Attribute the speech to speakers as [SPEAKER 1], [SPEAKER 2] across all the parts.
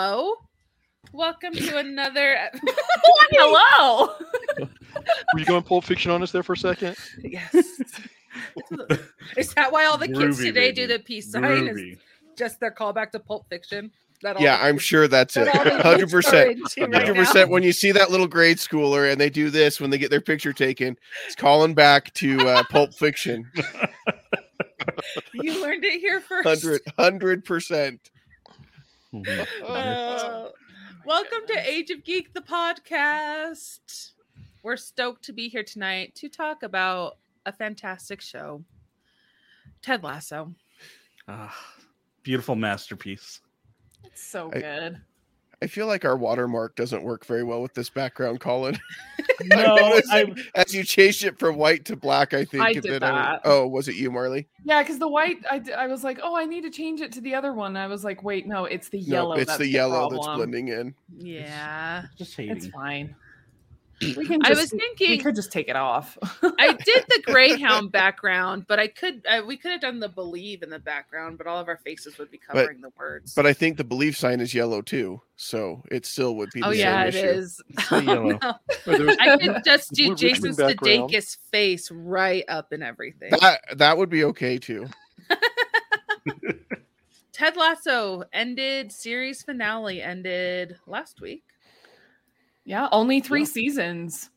[SPEAKER 1] Hello. Welcome to another.
[SPEAKER 2] Hello.
[SPEAKER 3] Were you going Pulp Fiction on us there for a second?
[SPEAKER 1] yes. Is that why all the kids
[SPEAKER 4] Groovy,
[SPEAKER 1] today do the peace sign? Is just their callback to Pulp Fiction? That
[SPEAKER 5] Yeah, I'm
[SPEAKER 1] kids-
[SPEAKER 5] sure that's it.
[SPEAKER 1] that all
[SPEAKER 5] Hundred percent, Hundred percent. When you see that little grade schooler and they do this when they get their picture taken, it's calling back to uh, Pulp Fiction.
[SPEAKER 1] You learned it here first.
[SPEAKER 5] Hundred, hundred percent.
[SPEAKER 1] Uh, welcome to Age of Geek, the podcast. We're stoked to be here tonight to talk about a fantastic show, Ted Lasso.
[SPEAKER 4] Ah, beautiful masterpiece.
[SPEAKER 2] It's so
[SPEAKER 5] I-
[SPEAKER 2] good.
[SPEAKER 5] I feel like our watermark doesn't work very well with this background, Colin.
[SPEAKER 4] No,
[SPEAKER 5] noticed
[SPEAKER 4] I,
[SPEAKER 5] as you changed it from white to black, I think.
[SPEAKER 2] I did
[SPEAKER 5] then I- oh, was it you, Marley?
[SPEAKER 2] Yeah, because the white, I, I was like, oh, I need to change it to the other one. I was like, wait, no, it's the yellow.
[SPEAKER 5] no, it's
[SPEAKER 2] that's
[SPEAKER 5] the yellow that's blending in.
[SPEAKER 1] Yeah.
[SPEAKER 4] just
[SPEAKER 2] It's
[SPEAKER 4] hating.
[SPEAKER 2] It's fine. We can
[SPEAKER 1] I was thinking we
[SPEAKER 2] could just take it off.
[SPEAKER 1] I did the Greyhound background, but I could I, we could have done the believe in the background, but all of our faces would be covering the words.
[SPEAKER 5] But I think the belief sign is yellow too, so it still would be. Oh, the
[SPEAKER 1] oh
[SPEAKER 5] same
[SPEAKER 1] yeah, it
[SPEAKER 5] issue.
[SPEAKER 1] is. Oh, no.
[SPEAKER 3] Or
[SPEAKER 1] I could just do
[SPEAKER 3] Blue Richmond
[SPEAKER 1] Jason
[SPEAKER 3] background.
[SPEAKER 1] Sudeikis' face right up and everything.
[SPEAKER 5] That that would be okay too.
[SPEAKER 1] Ted Lasso ended series finale ended last week.
[SPEAKER 2] Yeah, only three
[SPEAKER 5] Yeah.
[SPEAKER 2] seasons.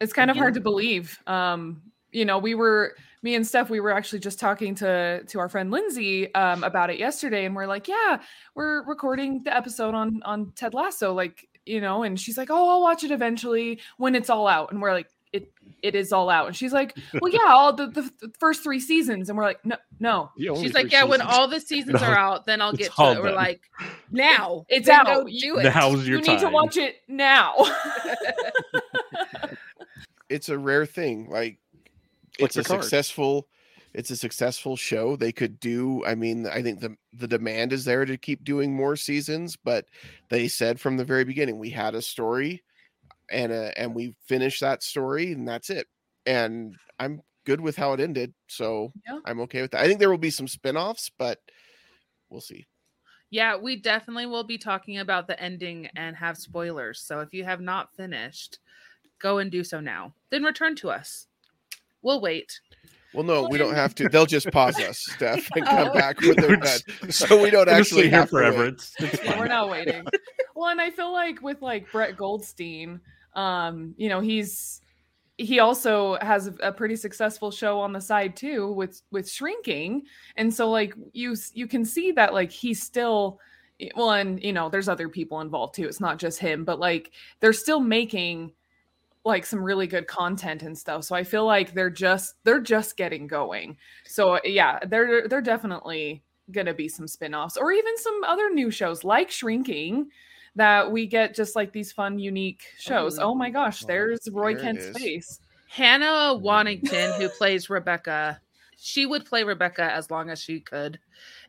[SPEAKER 2] It's kind of hard to believe. Um, you know, we were me and Steph, we were actually just talking to to our friend Lindsay um, about it yesterday, and we're like, yeah, we're recording the episode on on Ted Lasso, like you know, and she's like, oh, I'll watch it eventually when it's all out, and we're like, it it is all out, and she's like, well, yeah, all the, the, the first three seasons, and we're like, no, no,
[SPEAKER 3] the
[SPEAKER 1] She's like,
[SPEAKER 3] three
[SPEAKER 1] Yeah, when all the seasons
[SPEAKER 4] No,
[SPEAKER 1] are out, then I'll get to
[SPEAKER 4] all
[SPEAKER 1] it. We're like, now.
[SPEAKER 2] It's
[SPEAKER 1] Then
[SPEAKER 2] out. You-
[SPEAKER 1] do it.
[SPEAKER 4] Now's your
[SPEAKER 2] you
[SPEAKER 4] time.
[SPEAKER 2] need to watch it now.
[SPEAKER 5] It's a rare thing. Like
[SPEAKER 3] Like
[SPEAKER 5] it's a
[SPEAKER 3] Picard.
[SPEAKER 5] successful it's a successful show. They could do I mean, I think the the demand is there to keep doing more seasons, but they said from the very beginning we had a story and uh, and we finished that story and that's it. And I'm good with how it ended, so
[SPEAKER 2] Yeah.
[SPEAKER 5] I'm okay with that. I think there will be some spin-offs, but we'll see.
[SPEAKER 1] Yeah, we definitely will be talking about the ending and have spoilers. So if you have not finished, go and do so now. Then return to us. We'll wait.
[SPEAKER 5] Well, no, we don't have to. They'll just pause us, Steph, and come
[SPEAKER 1] Oh.
[SPEAKER 5] back when they're done. So we don't
[SPEAKER 4] We'll
[SPEAKER 5] actually
[SPEAKER 4] stay here
[SPEAKER 5] have to
[SPEAKER 4] forever.
[SPEAKER 5] wait.
[SPEAKER 4] It's, it's
[SPEAKER 2] Yeah, we're not waiting. well, and I feel like with like Brett Goldstein, um, you know, he's he also has a, pretty successful show on the side too with with shrinking, and so like you you can see that like he's still well, and you know, there's other people involved too. It's not just him, but like they're still making like some really good content and stuff. So I feel like they're just they're just getting going. So yeah, they're they're definitely gonna be some spin-offs or even some other new shows like Shrinking that we get just like these fun, unique shows.
[SPEAKER 1] Oh,
[SPEAKER 2] Oh, my gosh, there's Roy
[SPEAKER 5] there
[SPEAKER 2] Kent's face.
[SPEAKER 1] Hannah mm-hmm. Waddingham, who plays Rebecca, she would play Rebecca as long as she could.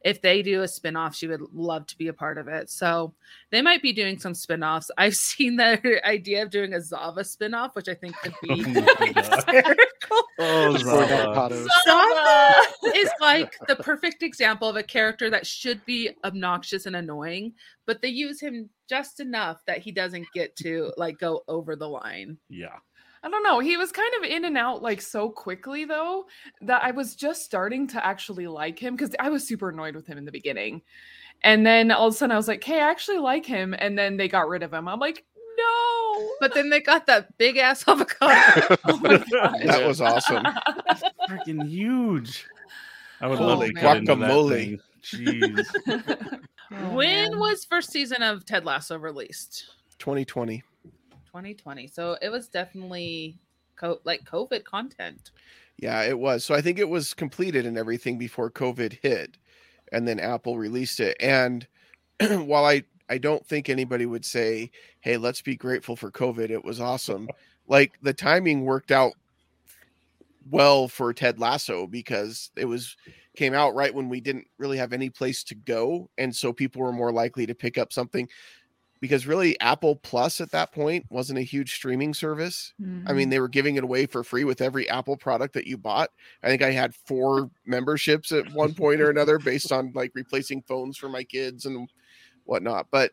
[SPEAKER 1] If they do a spinoff, she would love to be a part of it. So they might be doing some spinoffs. I've seen the idea of doing a Zava spinoff, which I think could be
[SPEAKER 4] Oh my God.
[SPEAKER 1] hysterical.
[SPEAKER 4] Oh,
[SPEAKER 3] Or
[SPEAKER 4] Zava.
[SPEAKER 3] avocados.
[SPEAKER 1] Zava is like the perfect example of a character that should be obnoxious and annoying, but they use him just enough that he doesn't get to like go over the line.
[SPEAKER 4] Yeah.
[SPEAKER 2] I don't know. He was kind of in and out like so quickly though that I was just starting to actually like him because I was super annoyed with him in the beginning. And then all of a sudden I was like, hey, I actually like him. And then they got rid of him. I'm like, no.
[SPEAKER 1] But then they got that big ass avocado.
[SPEAKER 2] oh my
[SPEAKER 5] That was awesome.
[SPEAKER 4] Freaking huge. I would
[SPEAKER 2] Oh,
[SPEAKER 4] love to
[SPEAKER 2] man.
[SPEAKER 4] cut into that
[SPEAKER 5] Guacamole.
[SPEAKER 4] thing. Jeez.
[SPEAKER 2] Oh,
[SPEAKER 1] when
[SPEAKER 2] man.
[SPEAKER 1] was first season of Ted Lasso released?
[SPEAKER 5] 2020.
[SPEAKER 1] 2020. So it was definitely co- like COVID content.
[SPEAKER 5] Yeah, it was. So I think it was completed and everything before COVID hit, and then Apple released it. And while I I don't think anybody would say, "Hey, let's be grateful for COVID," it was awesome. like the timing worked out well for Ted Lasso because it was came out right when we didn't really have any place to go, and so people were more likely to pick up something. Because really, Apple Plus at that point wasn't a huge streaming service. I
[SPEAKER 2] Mm-hmm.
[SPEAKER 5] mean, they were giving it away for free with every Apple product that you bought. I think I had four memberships at one point or another based on like replacing phones for my kids and whatnot. But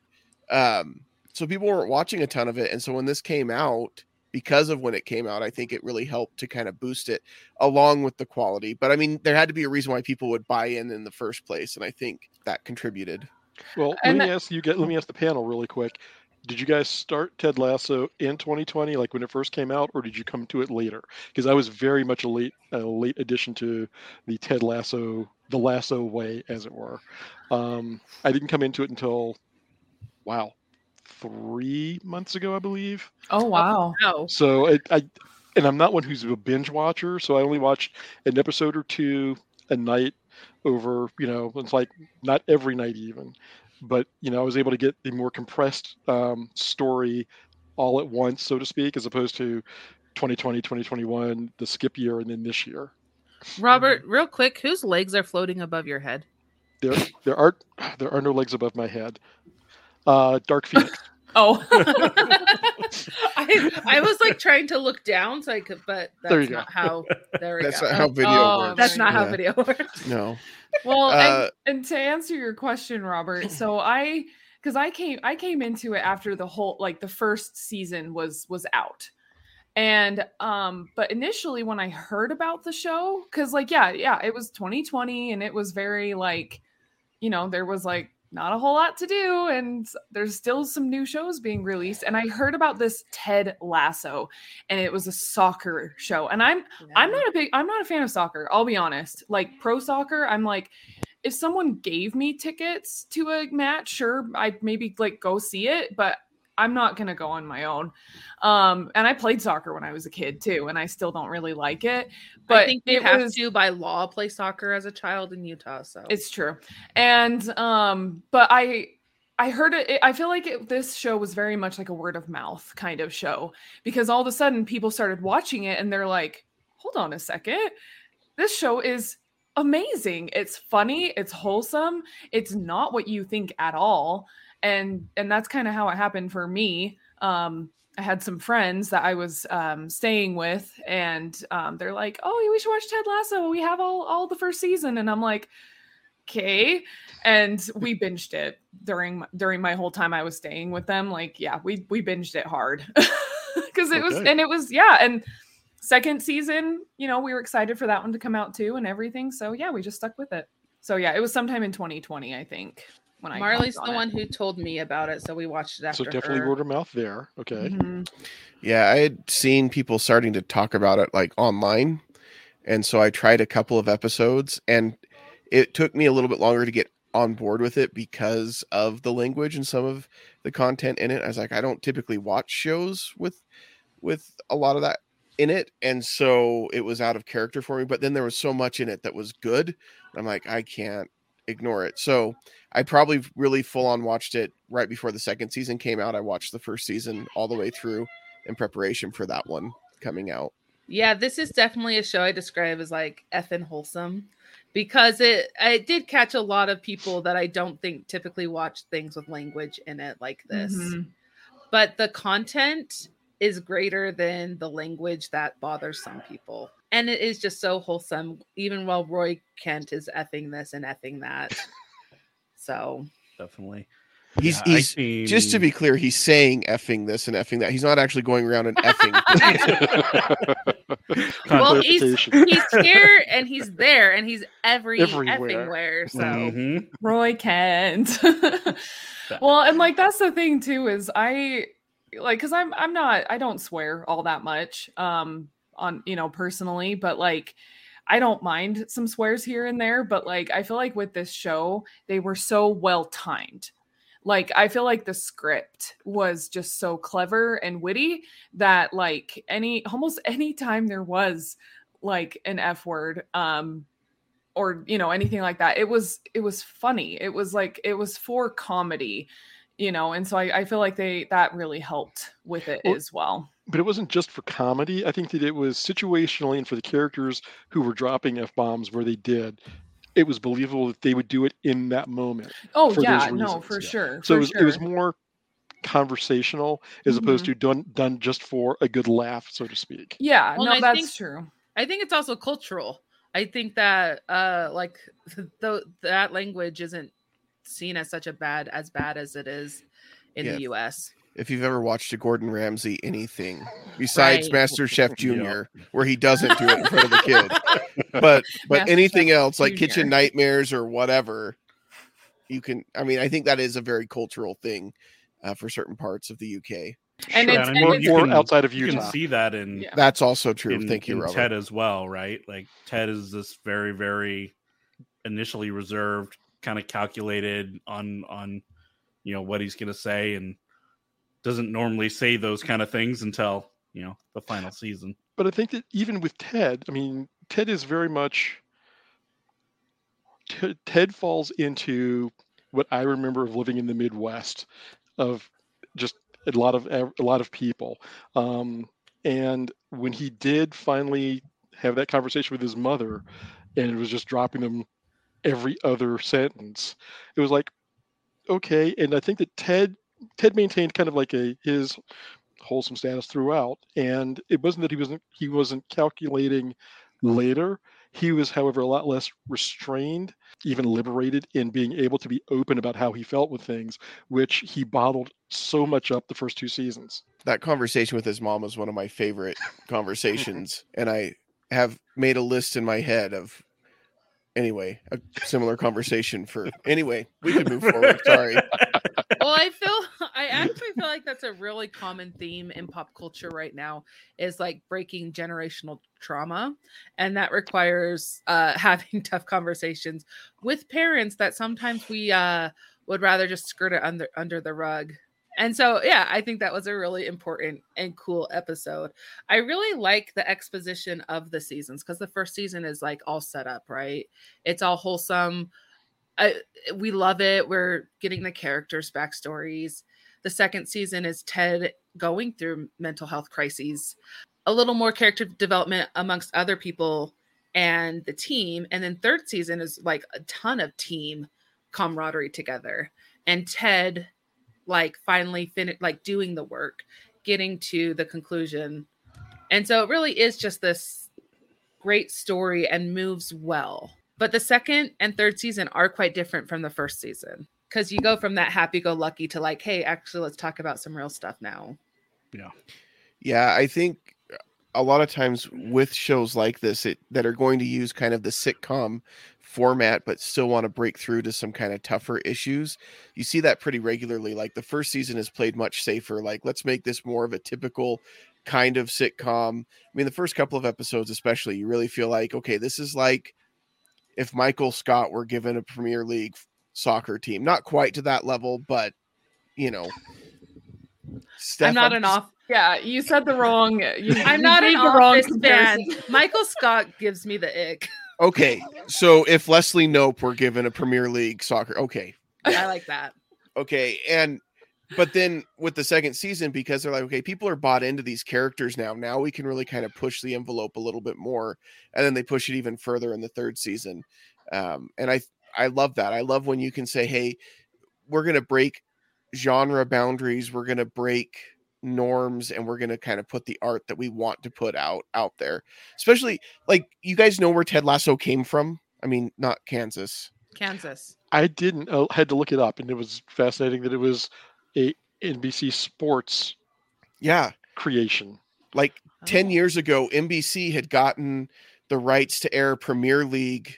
[SPEAKER 5] um, so people weren't watching a ton of it, and so when this came out, because of when it came out, I think it really helped to kind of boost it along with the quality. But I mean, there had to be a reason why people would buy in in the first place, and I think that contributed.
[SPEAKER 3] Well,
[SPEAKER 2] And
[SPEAKER 3] let me ask you. Get let me ask the panel really quick. Did you guys start Ted Lasso in 2020, like when it first came out, or did you come to it later? Because I was very much a late, a late addition to the Ted Lasso, the Lasso way, as it were. Um, I didn't come into it until, wow, three months ago, I believe.
[SPEAKER 2] Oh wow.
[SPEAKER 1] No.
[SPEAKER 3] So it, I, and I'm not one who's a binge watcher, so I only watch an episode or two a night over, you know, it's like not every night even, but you know, I was able to get the more compressed um, story all at once, so to speak, as opposed to 2020, 2021, the skip year, and then this year.
[SPEAKER 1] Robert, real quick, whose legs are floating above your head?
[SPEAKER 3] There, there are there are no legs above my head. Uh, Dark Phoenix.
[SPEAKER 2] Oh.
[SPEAKER 1] I I was like trying to look down so I could, but that's
[SPEAKER 3] There you go.
[SPEAKER 1] not how. There we
[SPEAKER 5] That's
[SPEAKER 1] go.
[SPEAKER 5] not how video
[SPEAKER 2] Oh,
[SPEAKER 5] works.
[SPEAKER 1] That's not how video works.
[SPEAKER 5] No.
[SPEAKER 2] well,
[SPEAKER 5] Uh,
[SPEAKER 2] and, and to answer your question, Robert, so I because I came I came into it after the whole like the first season was was out. And um but initially when I heard about the show cuz like yeah, yeah, it was 2020 and it was very like you know, there was like not a whole lot to do and there's still some new shows being released. And I heard about this Ted Lasso and it was a soccer show. And I'm I'm not a big I'm not a fan of soccer, I'll be honest. Like pro soccer, I'm like if someone gave me tickets to a match, sure, I'd maybe like go see it, but I'm not going to go on my own. Um and I played soccer when I was a kid too and I still don't really like it, but
[SPEAKER 1] I think you have
[SPEAKER 2] was,
[SPEAKER 1] to by law play soccer as a child in Utah. So
[SPEAKER 2] it's true. And um but I I heard it I feel like it, this show was very much like a word of mouth kind of show because all of a sudden people started watching it and they're like, "Hold on a second. This show is amazing. It's funny, it's wholesome, it's not what you think at all." And and that's kind of how it happened for me. Um I had some friends that I was um, staying with, and um, they're like, "Oh, we should watch Ted Lasso. We have all all the first season." And I'm like, "Okay." And we binged it during my- during my whole time I was staying with them. Like, yeah, we we binged it hard because it was and it was yeah. And second season, you know, we were excited for that one to come out too and everything. So yeah, we just stuck with it. So yeah, it was sometime in 2020, I think. When I
[SPEAKER 1] Marley's the
[SPEAKER 2] on
[SPEAKER 1] one
[SPEAKER 2] it.
[SPEAKER 1] who told me about it, so we watched it after
[SPEAKER 3] so definitely
[SPEAKER 1] her.
[SPEAKER 3] word of mouth there. Okay.
[SPEAKER 2] Mhm.
[SPEAKER 5] Yeah, I had seen people starting to talk about it like online. And so I tried a couple of episodes and it took me a little bit longer to get on board with it because of the language and some of the content in it. I was like, I don't typically watch shows with with a lot of that in it. And so it was out of character for me. But then there was so much in it that was good. I'm like, I can't ignore it. So I probably really full on watched it right before the second season came out. I watched the first season all the way through in preparation for that one coming out.
[SPEAKER 1] Yeah, this is definitely a show I describe as like effing wholesome because it it did catch a lot of people that I don't think typically watch things with language in it like this.
[SPEAKER 2] Mhm.
[SPEAKER 1] But the content is greater than the language that bothers some people. And it is just so wholesome, even while Roy Kent is effing this and effing that. so
[SPEAKER 4] Definitely.
[SPEAKER 5] He's
[SPEAKER 4] Yeah, I
[SPEAKER 5] he's just to be clear, he's saying effing this and effing that. He's not actually going around and effing.
[SPEAKER 1] Well, he's- he's here and he's there and he's every
[SPEAKER 3] Everywhere.
[SPEAKER 1] effing where. So
[SPEAKER 4] Mhm.
[SPEAKER 2] Roy Kent. well, and like that's the thing too is I like cuz I'm I'm not I don't swear all that much um on you know personally, but like I don't mind some swears here and there, but like I feel like with this show they were so well timed. Like I feel like the script was just so clever and witty that like any almost any time there was like an F word um or you know anything like that it was it was funny it was like it was for comedy you know and so i, I feel like they that really helped with it
[SPEAKER 3] Well,
[SPEAKER 2] as well
[SPEAKER 3] but it wasn't just for comedy. I think that it was situationally and for the characters who were dropping f bombs where they did. It was believable that they would do it in that moment.
[SPEAKER 2] oh
[SPEAKER 3] for
[SPEAKER 2] yeah no for
[SPEAKER 3] yeah.
[SPEAKER 2] sure
[SPEAKER 3] So
[SPEAKER 2] for
[SPEAKER 3] it was, it was more conversational as opposed
[SPEAKER 2] Mm-hmm.
[SPEAKER 3] to done done just for a good laugh, so to speak.
[SPEAKER 2] yeah
[SPEAKER 1] Well,
[SPEAKER 2] no
[SPEAKER 1] I
[SPEAKER 2] that's
[SPEAKER 1] think-
[SPEAKER 2] true
[SPEAKER 1] I think it's also cultural. I think that uh like the that language isn't seen as such a bad as bad as it is in
[SPEAKER 5] Yeah.
[SPEAKER 1] the US.
[SPEAKER 5] If you've ever watched a Gordon Ramsay anything besides
[SPEAKER 1] Right.
[SPEAKER 5] Master Chef
[SPEAKER 4] Yeah.
[SPEAKER 5] Junior, where he doesn't do it in front of the kid, but but
[SPEAKER 2] Master
[SPEAKER 5] anything
[SPEAKER 2] Chef
[SPEAKER 5] else like Kitchen Nightmares or whatever, you can. I mean, I think that is a very cultural thing uh, for certain parts of the UK.
[SPEAKER 2] And
[SPEAKER 4] Sure,
[SPEAKER 2] it's,
[SPEAKER 4] and
[SPEAKER 2] and it's-
[SPEAKER 4] you
[SPEAKER 3] or
[SPEAKER 4] can-
[SPEAKER 3] outside of
[SPEAKER 4] You can see that in
[SPEAKER 2] Yeah.
[SPEAKER 5] That's also true.
[SPEAKER 4] in,
[SPEAKER 5] Thank you, Robert.
[SPEAKER 4] Ted as well, right? Like Ted is this very, very initially reserved, kind of calculated on on you know what he's going to say, and doesn't normally say those kind of things until you know the final season.
[SPEAKER 3] but I think that even with Ted, I mean, Ted is very much Ted, Ted falls into what I remember of living in the Midwest, of just a lot of a lot of people. Um, and when he did finally have that conversation with his mother, and it was just dropping them every other sentence, it was like, okay. And I think that Ted Ted maintained kind of like a his wholesome status throughout and it wasn't that he wasn't he wasn't calculating later. He was however a lot less restrained even liberated in being able to be open about how he felt with things which he bottled so much up the first two seasons.
[SPEAKER 5] That conversation with his mom was one of my favorite conversations and i have made a list in my head of anyway a similar conversation for anyway we can move forward sorry
[SPEAKER 1] I feel I actually feel like that's a really common theme in pop culture right now is like breaking generational trauma and that requires uh having tough conversations with parents that sometimes we uh would rather just skirt it under under the rug. And so yeah, I think that was a really important and cool episode. I really like the exposition of the seasons cuz the first season is like all set up, right? It's all wholesome. I, we love it. We're getting the characters' backstories. The second season is Ted going through mental health crises, a little more character development amongst other people and the team. And then third season is like a ton of team camaraderie together. And Ted, like, finally finished, like, doing the work, getting to the conclusion. And so it really is just this great story and moves well. But the second and third season are quite different from the first season because you go from that happy go lucky to like, hey, actually, let's talk about some real stuff now.
[SPEAKER 5] Yeah, Yeah. I think a lot of times with shows like this it, that are going to use kind of the sitcom format but still want to break through to some kind of tougher issues you see that pretty regularly like the first season is played much safer like let's make this more of a typical kind of sitcom i mean the first couple of episodes especially you really feel like okay this is like if michael scott were given a premier league soccer team not quite to that level but you know
[SPEAKER 1] I'm not
[SPEAKER 5] Stefan-
[SPEAKER 1] an off.
[SPEAKER 2] yeah, you said the wrong. You,
[SPEAKER 1] I'm
[SPEAKER 2] you
[SPEAKER 1] not an
[SPEAKER 2] the wrong
[SPEAKER 1] fan. Michael Scott gives me the ick.
[SPEAKER 5] Okay, so if Leslie Knope were given a Premier League soccer, okay,
[SPEAKER 1] I like that.
[SPEAKER 5] okay, and but then with the second season, because they're like, okay, people are bought into these characters now. Now we can really kind of push the envelope a little bit more, and then they push it even further in the third season. Um, and I I love that. I love when you can say, hey, we're gonna break genre boundaries. We're gonna break norms and we're going to kind of put the art that we want to put out out there especially like you guys know where ted lasso came from i mean not kansas
[SPEAKER 1] Kansas.
[SPEAKER 3] i didn't uh, had to look it up and it was fascinating that it was a nbc sports
[SPEAKER 5] yeah.
[SPEAKER 3] creation.
[SPEAKER 5] Like 10
[SPEAKER 1] Oh.
[SPEAKER 5] years ago nbc had gotten the rights to air premier league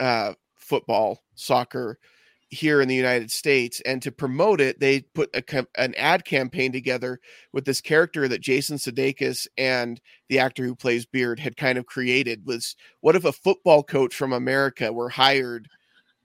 [SPEAKER 5] uh, football soccer here in the united states and to promote it they put a, an ad campaign together with this character that jason sudeikis and the actor who plays beard had kind of created was what if a football coach from america were hired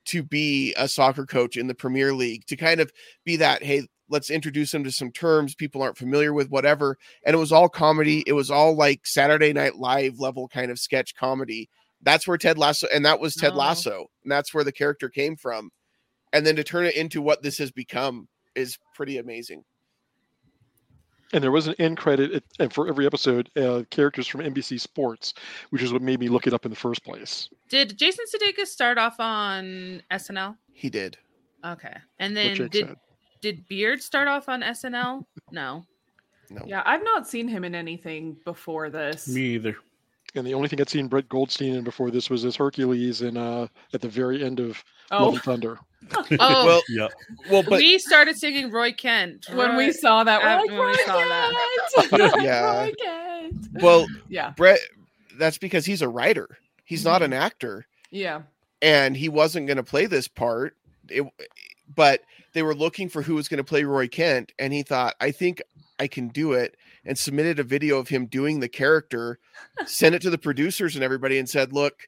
[SPEAKER 5] to be a soccer coach in the premier league? To kind of be that hey let's introduce them to some terms people aren't familiar with whatever and it was all comedy it was all like saturday night live level kind of sketch comedy that's where ted lasso and that was ted
[SPEAKER 1] Oh.
[SPEAKER 5] lasso and that's where the character came from and then to turn it into what this has become is pretty amazing
[SPEAKER 3] and there was an end credit and for every episode uh, characters from nbc sports which is what made me look it up in the first place
[SPEAKER 1] Did Jason Sudeikis start off on SNL?
[SPEAKER 5] he did
[SPEAKER 1] Okay, and then did
[SPEAKER 3] said.
[SPEAKER 1] Did Beard start off on SNL? No.
[SPEAKER 5] no
[SPEAKER 2] Yeah, I've not seen him in anything before this.
[SPEAKER 4] Me either.
[SPEAKER 3] and the only thing i'd seen brett goldstein in before this was as hercules in uh at the very end of love
[SPEAKER 2] Oh,
[SPEAKER 3] and thunder
[SPEAKER 1] Oh,
[SPEAKER 5] Well,
[SPEAKER 4] Yep.
[SPEAKER 5] well, but
[SPEAKER 1] we started singing Roy Kent
[SPEAKER 2] when we saw that, we're like,
[SPEAKER 1] when we
[SPEAKER 2] Roy
[SPEAKER 1] saw that.
[SPEAKER 2] Kent!
[SPEAKER 5] Yeah.
[SPEAKER 2] Roy Kent.
[SPEAKER 5] well,
[SPEAKER 2] yeah,
[SPEAKER 5] Brett. That's because he's a writer. He's not
[SPEAKER 2] Mm-hmm.
[SPEAKER 5] an actor.
[SPEAKER 2] yeah,
[SPEAKER 5] and he wasn't going to play this part. It, but they were looking for who was going to play Roy Kent, and he thought, I think I can do it, and submitted a video of him doing the character, sent it to the producers and everybody, and said, "Look,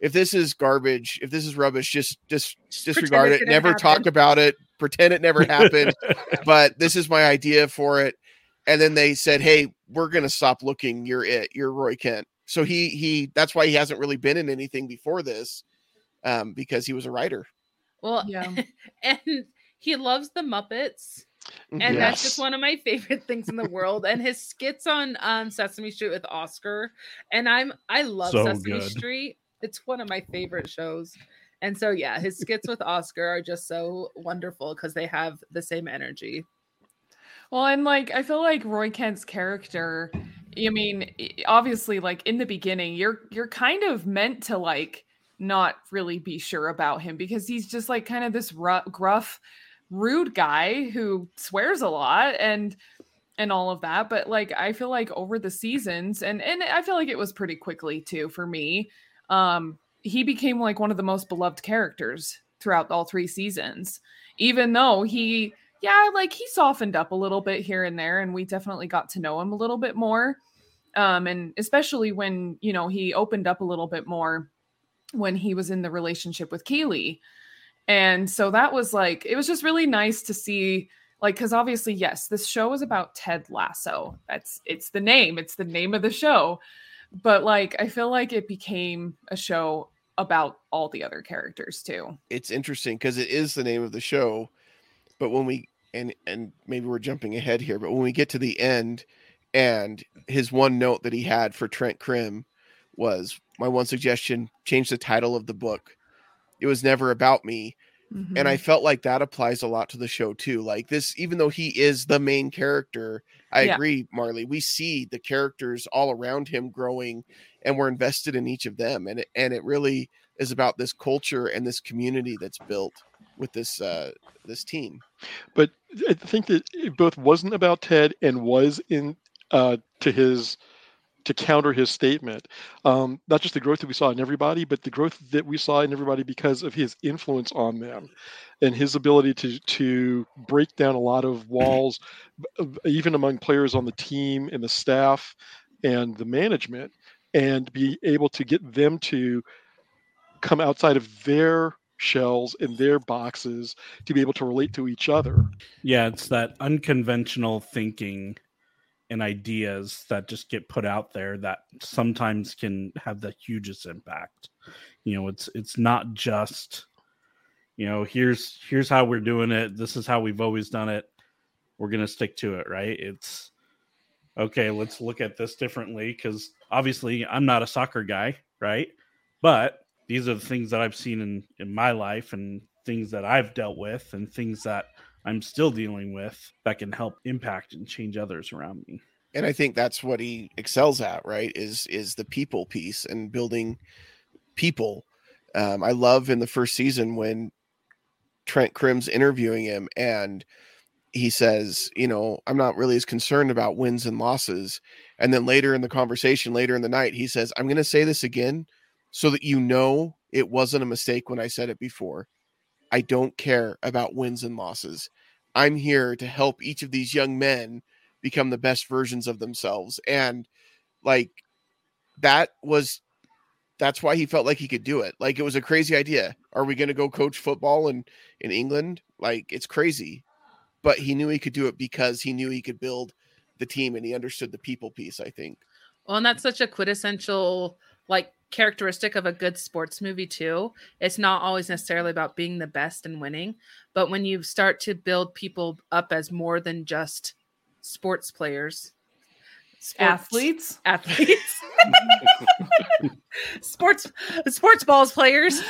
[SPEAKER 5] if this is garbage, if this is rubbish, just just
[SPEAKER 1] Just
[SPEAKER 5] disregard
[SPEAKER 1] pretend
[SPEAKER 5] it.
[SPEAKER 1] didn't
[SPEAKER 5] Never talk about it. Pretend it never happened. but this is my idea for it." And then they said, "Hey, we're going to stop looking. You're it. You're Roy Kent." So he he that's why he hasn't really been in anything before this um, because he was a writer.
[SPEAKER 1] well
[SPEAKER 2] yeah.
[SPEAKER 1] and he loves the muppets
[SPEAKER 5] Mm-hmm.
[SPEAKER 1] and that's just one of my favorite things in the world and his skits on um sesame street with oscar and i'm i love
[SPEAKER 4] So
[SPEAKER 1] sesame
[SPEAKER 4] good.
[SPEAKER 1] street it's one of my favorite shows and so yeah his skits with oscar are just so wonderful because they have the same energy
[SPEAKER 2] Well, and like I feel like Roy Kent's character, I mean, obviously like in the beginning, you're you're kind of meant to like not really be sure about him because he's just like kind of this rough, gruff, rude guy who swears a lot and and all of that, but like I feel like over the seasons and and I feel like it was pretty quickly too for me. Um he became like one of the most beloved characters throughout all three seasons. Even though he yeah, like he softened up a little bit here and there, and we definitely got to know him a little bit more. Um, and especially when you know he opened up a little bit more when he was in the relationship with Keeley. And so that was like it was just really nice to see like because obviously yes this show is about ted lasso. That's it's the name it's the name of the show. But like i feel like it became a show about all the other characters too.
[SPEAKER 5] It's interesting because it is the name of the show, but when we and and maybe we're jumping ahead here, but when we get to the end, and his one note that he had for Trent Crimm was my one suggestion: change the title of the book. It was never about me, and I felt like that applies a lot to the show too. Like this, even though he is the main character, I
[SPEAKER 2] Yeah.
[SPEAKER 5] agree, Marley. We see the characters all around him growing, and we're invested in each of them, and it, and it really is about this culture and this community that's built with this uh this team.
[SPEAKER 3] But I think that it both wasn't about Ted and was in uh, to his to counter his statement. Um, not just the growth that we saw in everybody, but the growth that we saw in everybody because of his influence on them and his ability to to break down a lot of walls, even among players on the team and the staff and the management, and be able to get them to come outside of their shells and their boxes to be able to relate to each other.
[SPEAKER 4] Yeah, it's that unconventional thinking and ideas that just get put out there that sometimes can have the hugest impact. You know, it's it's not just you know, here's here's how we're doing it. This is how we've always done it. We're going to stick to it, right? It's okay, let's look at this differently cuz obviously I'm not a soccer guy, right? But these are the things that I've seen in in my life and things that I've dealt with and things that I'm still dealing with that can help impact and change others around me.
[SPEAKER 5] And I think that's what he excels at, right? Is is the people piece and building people. Um, I love in the first season when Trent Crimm's interviewing him and he says, you know, I'm not really as concerned about wins and losses. And then later in the conversation, later in the night, he says, I'm going to say this again so that you know it wasn't a mistake when I said it before. I don't care about wins and losses. I'm here to help each of these young men become the best versions of themselves. And like that was that's why he felt like he could do it. Like it was a crazy idea. Are we going to go coach football in in England? Like it's crazy. But he knew he could do it because he knew he could build the team and he understood the people piece, I think.
[SPEAKER 1] Well, and that's such a quintessential like characteristic of a good sports movie too. It's not always necessarily about being the best and winning, but when you start to build people up as more than just sports players, sports-
[SPEAKER 2] athletes
[SPEAKER 1] athletes, sports sports balls players,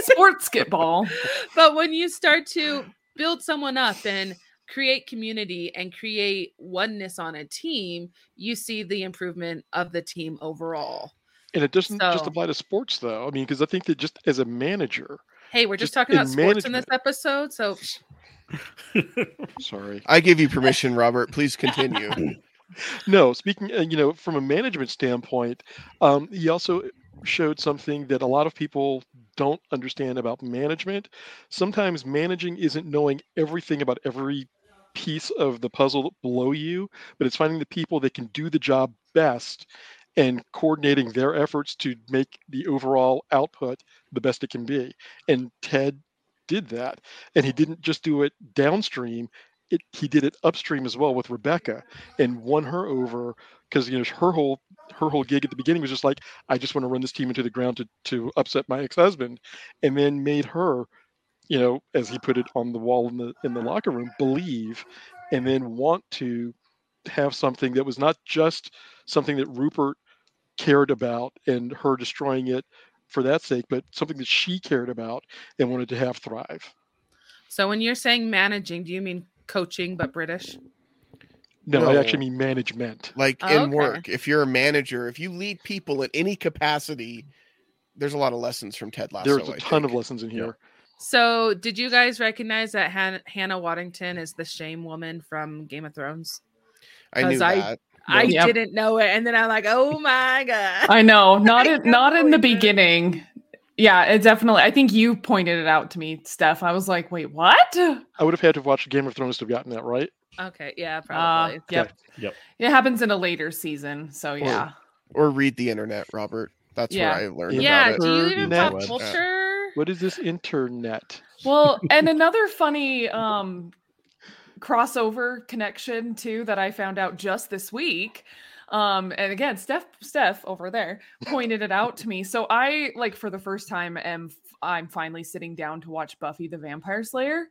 [SPEAKER 2] sports skitball
[SPEAKER 1] but when you start to build someone up and create community and create oneness on a team, you see the improvement of the team overall.
[SPEAKER 3] And it doesn't just apply to sports, though. I mean, because I think that just as a manager,
[SPEAKER 1] Hey, we're just,
[SPEAKER 3] Just
[SPEAKER 1] talking about
[SPEAKER 3] in
[SPEAKER 1] sports in this episode, so
[SPEAKER 3] Sorry.
[SPEAKER 5] I give you permission, Robert. Please continue.
[SPEAKER 3] No, speaking, uh, you know, from a management standpoint, um, he also showed something that a lot of people don't understand about management. Sometimes managing isn't knowing everything about every piece of the puzzle below you, but it's finding the people that can do the job best and coordinating their efforts to make the overall output the best it can be. And Ted did that. And he didn't just do it downstream, it, he did it upstream as well with Rebecca and won her over because you know her whole her whole gig at the beginning was just like I just want to run this team into the ground to to upset my ex-husband and then made her you know as he put it on the wall in the in the locker room believe and then want to have something that was not just something that Rupert cared about and her destroying it for that sake but something that she cared about and wanted to have thrive
[SPEAKER 1] so when you're saying managing, do you mean coaching but British?
[SPEAKER 3] no, I actually mean management
[SPEAKER 5] Like
[SPEAKER 1] Oh,
[SPEAKER 5] in
[SPEAKER 1] okay.
[SPEAKER 5] work, if you're a manager, if you lead people in any capacity, there's a lot of lessons from Ted Lasso.
[SPEAKER 3] there's a
[SPEAKER 5] I
[SPEAKER 3] ton
[SPEAKER 5] think.
[SPEAKER 3] of lessons in here
[SPEAKER 1] So did you guys recognize that Han- Hannah Waddingham is the shame woman from Game of Thrones?
[SPEAKER 5] I knew
[SPEAKER 1] 'cause I-
[SPEAKER 5] that.
[SPEAKER 1] I
[SPEAKER 2] Yep.
[SPEAKER 1] didn't know it, and then I'm like, oh my god!
[SPEAKER 2] I know, not
[SPEAKER 1] I
[SPEAKER 2] in, not in the
[SPEAKER 1] know it.
[SPEAKER 2] beginning. Yeah, it definitely. I think you pointed it out to me, Steph. I was like, wait, what?
[SPEAKER 3] I would have had to have watched Game of Thrones to have gotten that right.
[SPEAKER 1] Okay, yeah,
[SPEAKER 2] Uh,
[SPEAKER 1] probably.
[SPEAKER 2] yep.
[SPEAKER 4] Yep.
[SPEAKER 2] It happens in a later season, so yeah.
[SPEAKER 5] Or read the internet, Robert. That's
[SPEAKER 2] Yeah.
[SPEAKER 5] where I learned
[SPEAKER 1] yeah,
[SPEAKER 5] about
[SPEAKER 1] do
[SPEAKER 5] it.
[SPEAKER 1] you even
[SPEAKER 3] Internet.
[SPEAKER 1] pop culture?
[SPEAKER 3] What is this internet?
[SPEAKER 2] Well, and another funny um crossover connection too that I found out just this week. Um, and again, Steph, Steph over there pointed it out to me. So I like for the first time am I'm finally sitting down to watch Buffy the Vampire Slayer.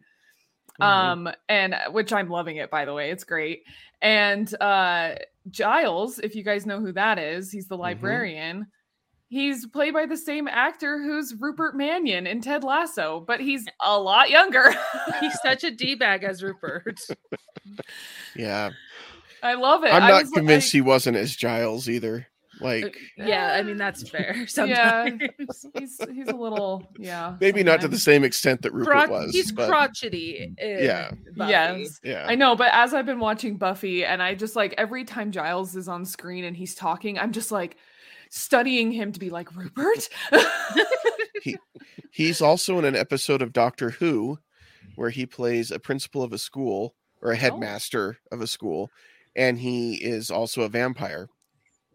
[SPEAKER 3] Mhm.
[SPEAKER 2] Um, and which I'm loving it by the way, it's great. And uh Giles, if you guys know who that is, he's the librarian. He's played by the same actor who's Rupert mm-hmm. Mannion in Ted Lasso, but he's a lot younger.
[SPEAKER 1] He's such a d bag as Rupert.
[SPEAKER 5] Yeah.
[SPEAKER 2] I love it.
[SPEAKER 5] I'm not
[SPEAKER 2] was
[SPEAKER 5] convinced
[SPEAKER 2] like-
[SPEAKER 5] he wasn't as Giles either. Like uh,
[SPEAKER 1] yeah, I mean that's fair.
[SPEAKER 2] Yeah,
[SPEAKER 1] Sometimes
[SPEAKER 2] he's he's a little yeah.
[SPEAKER 5] maybe not to the same extent that Rupert
[SPEAKER 1] Crotch-
[SPEAKER 5] was.
[SPEAKER 1] he's
[SPEAKER 5] but
[SPEAKER 1] crotchety. Uh,
[SPEAKER 5] yeah.
[SPEAKER 1] Buffy.
[SPEAKER 2] Yes.
[SPEAKER 5] yeah.
[SPEAKER 2] I know, but as I've been watching Buffy, and I just like every time Giles is on screen and he's talking, I'm just like studying him to be like Rupert.
[SPEAKER 5] he, He's also in an episode of Doctor Who where he plays a principal of a school or
[SPEAKER 2] Oh.
[SPEAKER 5] a headmaster of a school, and he is also a vampire.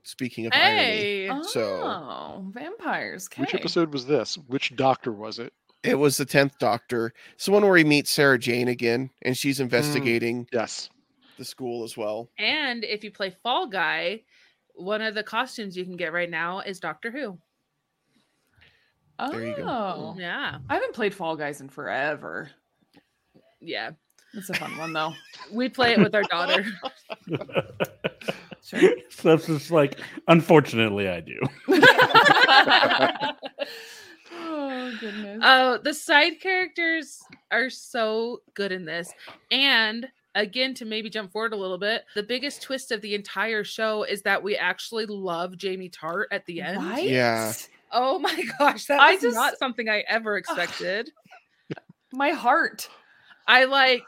[SPEAKER 5] Speaking of irony,
[SPEAKER 1] Hey,
[SPEAKER 2] oh,
[SPEAKER 5] So-
[SPEAKER 2] vampires.
[SPEAKER 3] Which episode was this? Which doctor was it?
[SPEAKER 5] it was the tenth Doctor. It's the one where he meets Sarah Jane again, and
[SPEAKER 2] Mm.
[SPEAKER 5] she's investigating
[SPEAKER 3] Yes.
[SPEAKER 5] the school as well.
[SPEAKER 1] and if you play Fall Guy, one of the costumes you can get right now is Doctor Who.
[SPEAKER 2] Oh,
[SPEAKER 5] There you go. Oh.
[SPEAKER 1] Yeah,
[SPEAKER 2] I haven't played Fall Guys in forever.
[SPEAKER 1] yeah.
[SPEAKER 2] It's a fun one though.
[SPEAKER 1] We play it with our daughter.
[SPEAKER 2] Sure.
[SPEAKER 4] so it's just like, unfortunately, I do.
[SPEAKER 2] oh goodness.
[SPEAKER 1] Oh, the side characters are so good in this. And again, to maybe jump forward a little bit, the biggest twist of the entire show is that we actually love Jamie Tartt at the end.
[SPEAKER 2] right?
[SPEAKER 5] Yeah.
[SPEAKER 1] Oh my gosh, that
[SPEAKER 2] I
[SPEAKER 1] was
[SPEAKER 2] just-
[SPEAKER 1] not something I ever expected.
[SPEAKER 2] My heart.
[SPEAKER 1] I like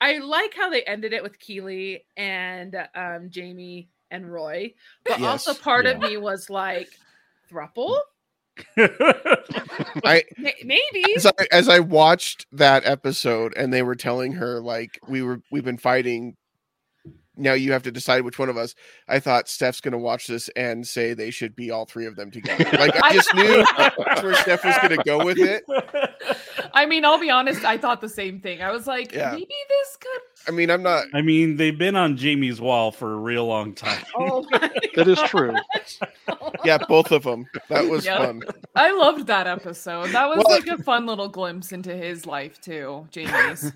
[SPEAKER 1] I like how they ended it with Keeley and um Jamie and Roy, but also
[SPEAKER 5] Yes,
[SPEAKER 1] part of me was like thruple?
[SPEAKER 5] I
[SPEAKER 1] Maybe.
[SPEAKER 5] as I as I watched that episode and they were telling her like we were we've been fighting. Now you have to decide which one of us. I thought Steph's gonna watch this and say they should be all three of them together. Like I just knew that's where Steph was gonna go with it.
[SPEAKER 2] I mean, I'll be honest, I thought the same thing. I was like,
[SPEAKER 5] Yeah.
[SPEAKER 2] maybe this could
[SPEAKER 5] I mean, I'm not.
[SPEAKER 4] I mean, they've been on Jamie's wall for a real long time.
[SPEAKER 1] Oh my
[SPEAKER 3] That is true.
[SPEAKER 5] Yeah, both of them. That was
[SPEAKER 2] Yep.
[SPEAKER 5] fun.
[SPEAKER 2] I loved that episode. That was
[SPEAKER 5] Well-
[SPEAKER 2] like a fun little glimpse into his life too, Jamie's.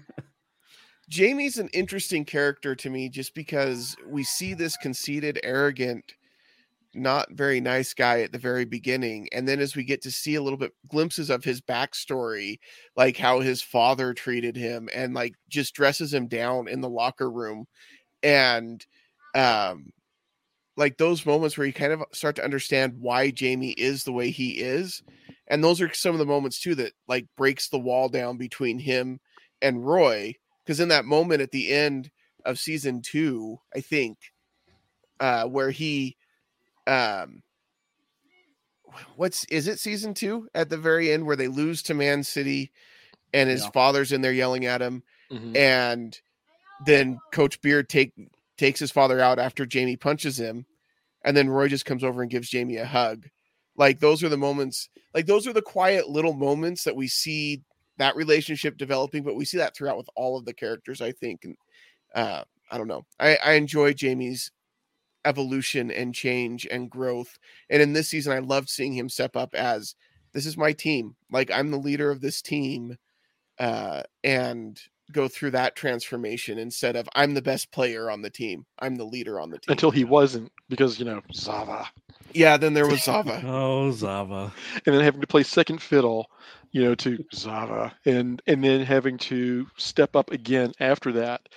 [SPEAKER 5] Jamie's an interesting character to me just because we see this conceited, arrogant, not very nice guy at the very beginning. And then as we get to see a little bit glimpses of his backstory, like how his father treated him and like just dresses him down in the locker room. And um like those moments where you kind of start to understand why Jamie is the way he is. and those are some of the moments too that like breaks the wall down between him and Roy because in that moment at the end of season 2 I think uh where he um what's is it season 2 at the very end where they lose to Man City and his
[SPEAKER 4] Yeah.
[SPEAKER 5] father's in there yelling at him
[SPEAKER 3] Mhm.
[SPEAKER 5] and then coach beard take takes his father out after jamie punches him and then roy just comes over and gives jamie a hug like those are the moments like those are the quiet little moments that we see that relationship developing but we see that throughout with all of the characters i think and uh i don't know i i enjoy jamie's evolution and change and growth and in this season i loved seeing him step up as this is my team like i'm the leader of this team uh and go through that transformation instead of I'm the best player on the team. I'm the leader on the team.
[SPEAKER 3] Until he wasn't, because you know Zava,
[SPEAKER 5] yeah, then there was Zava.
[SPEAKER 4] Oh, Zava.
[SPEAKER 3] and then having to play second fiddle, you know, to Zava, and and then having to step up again after that.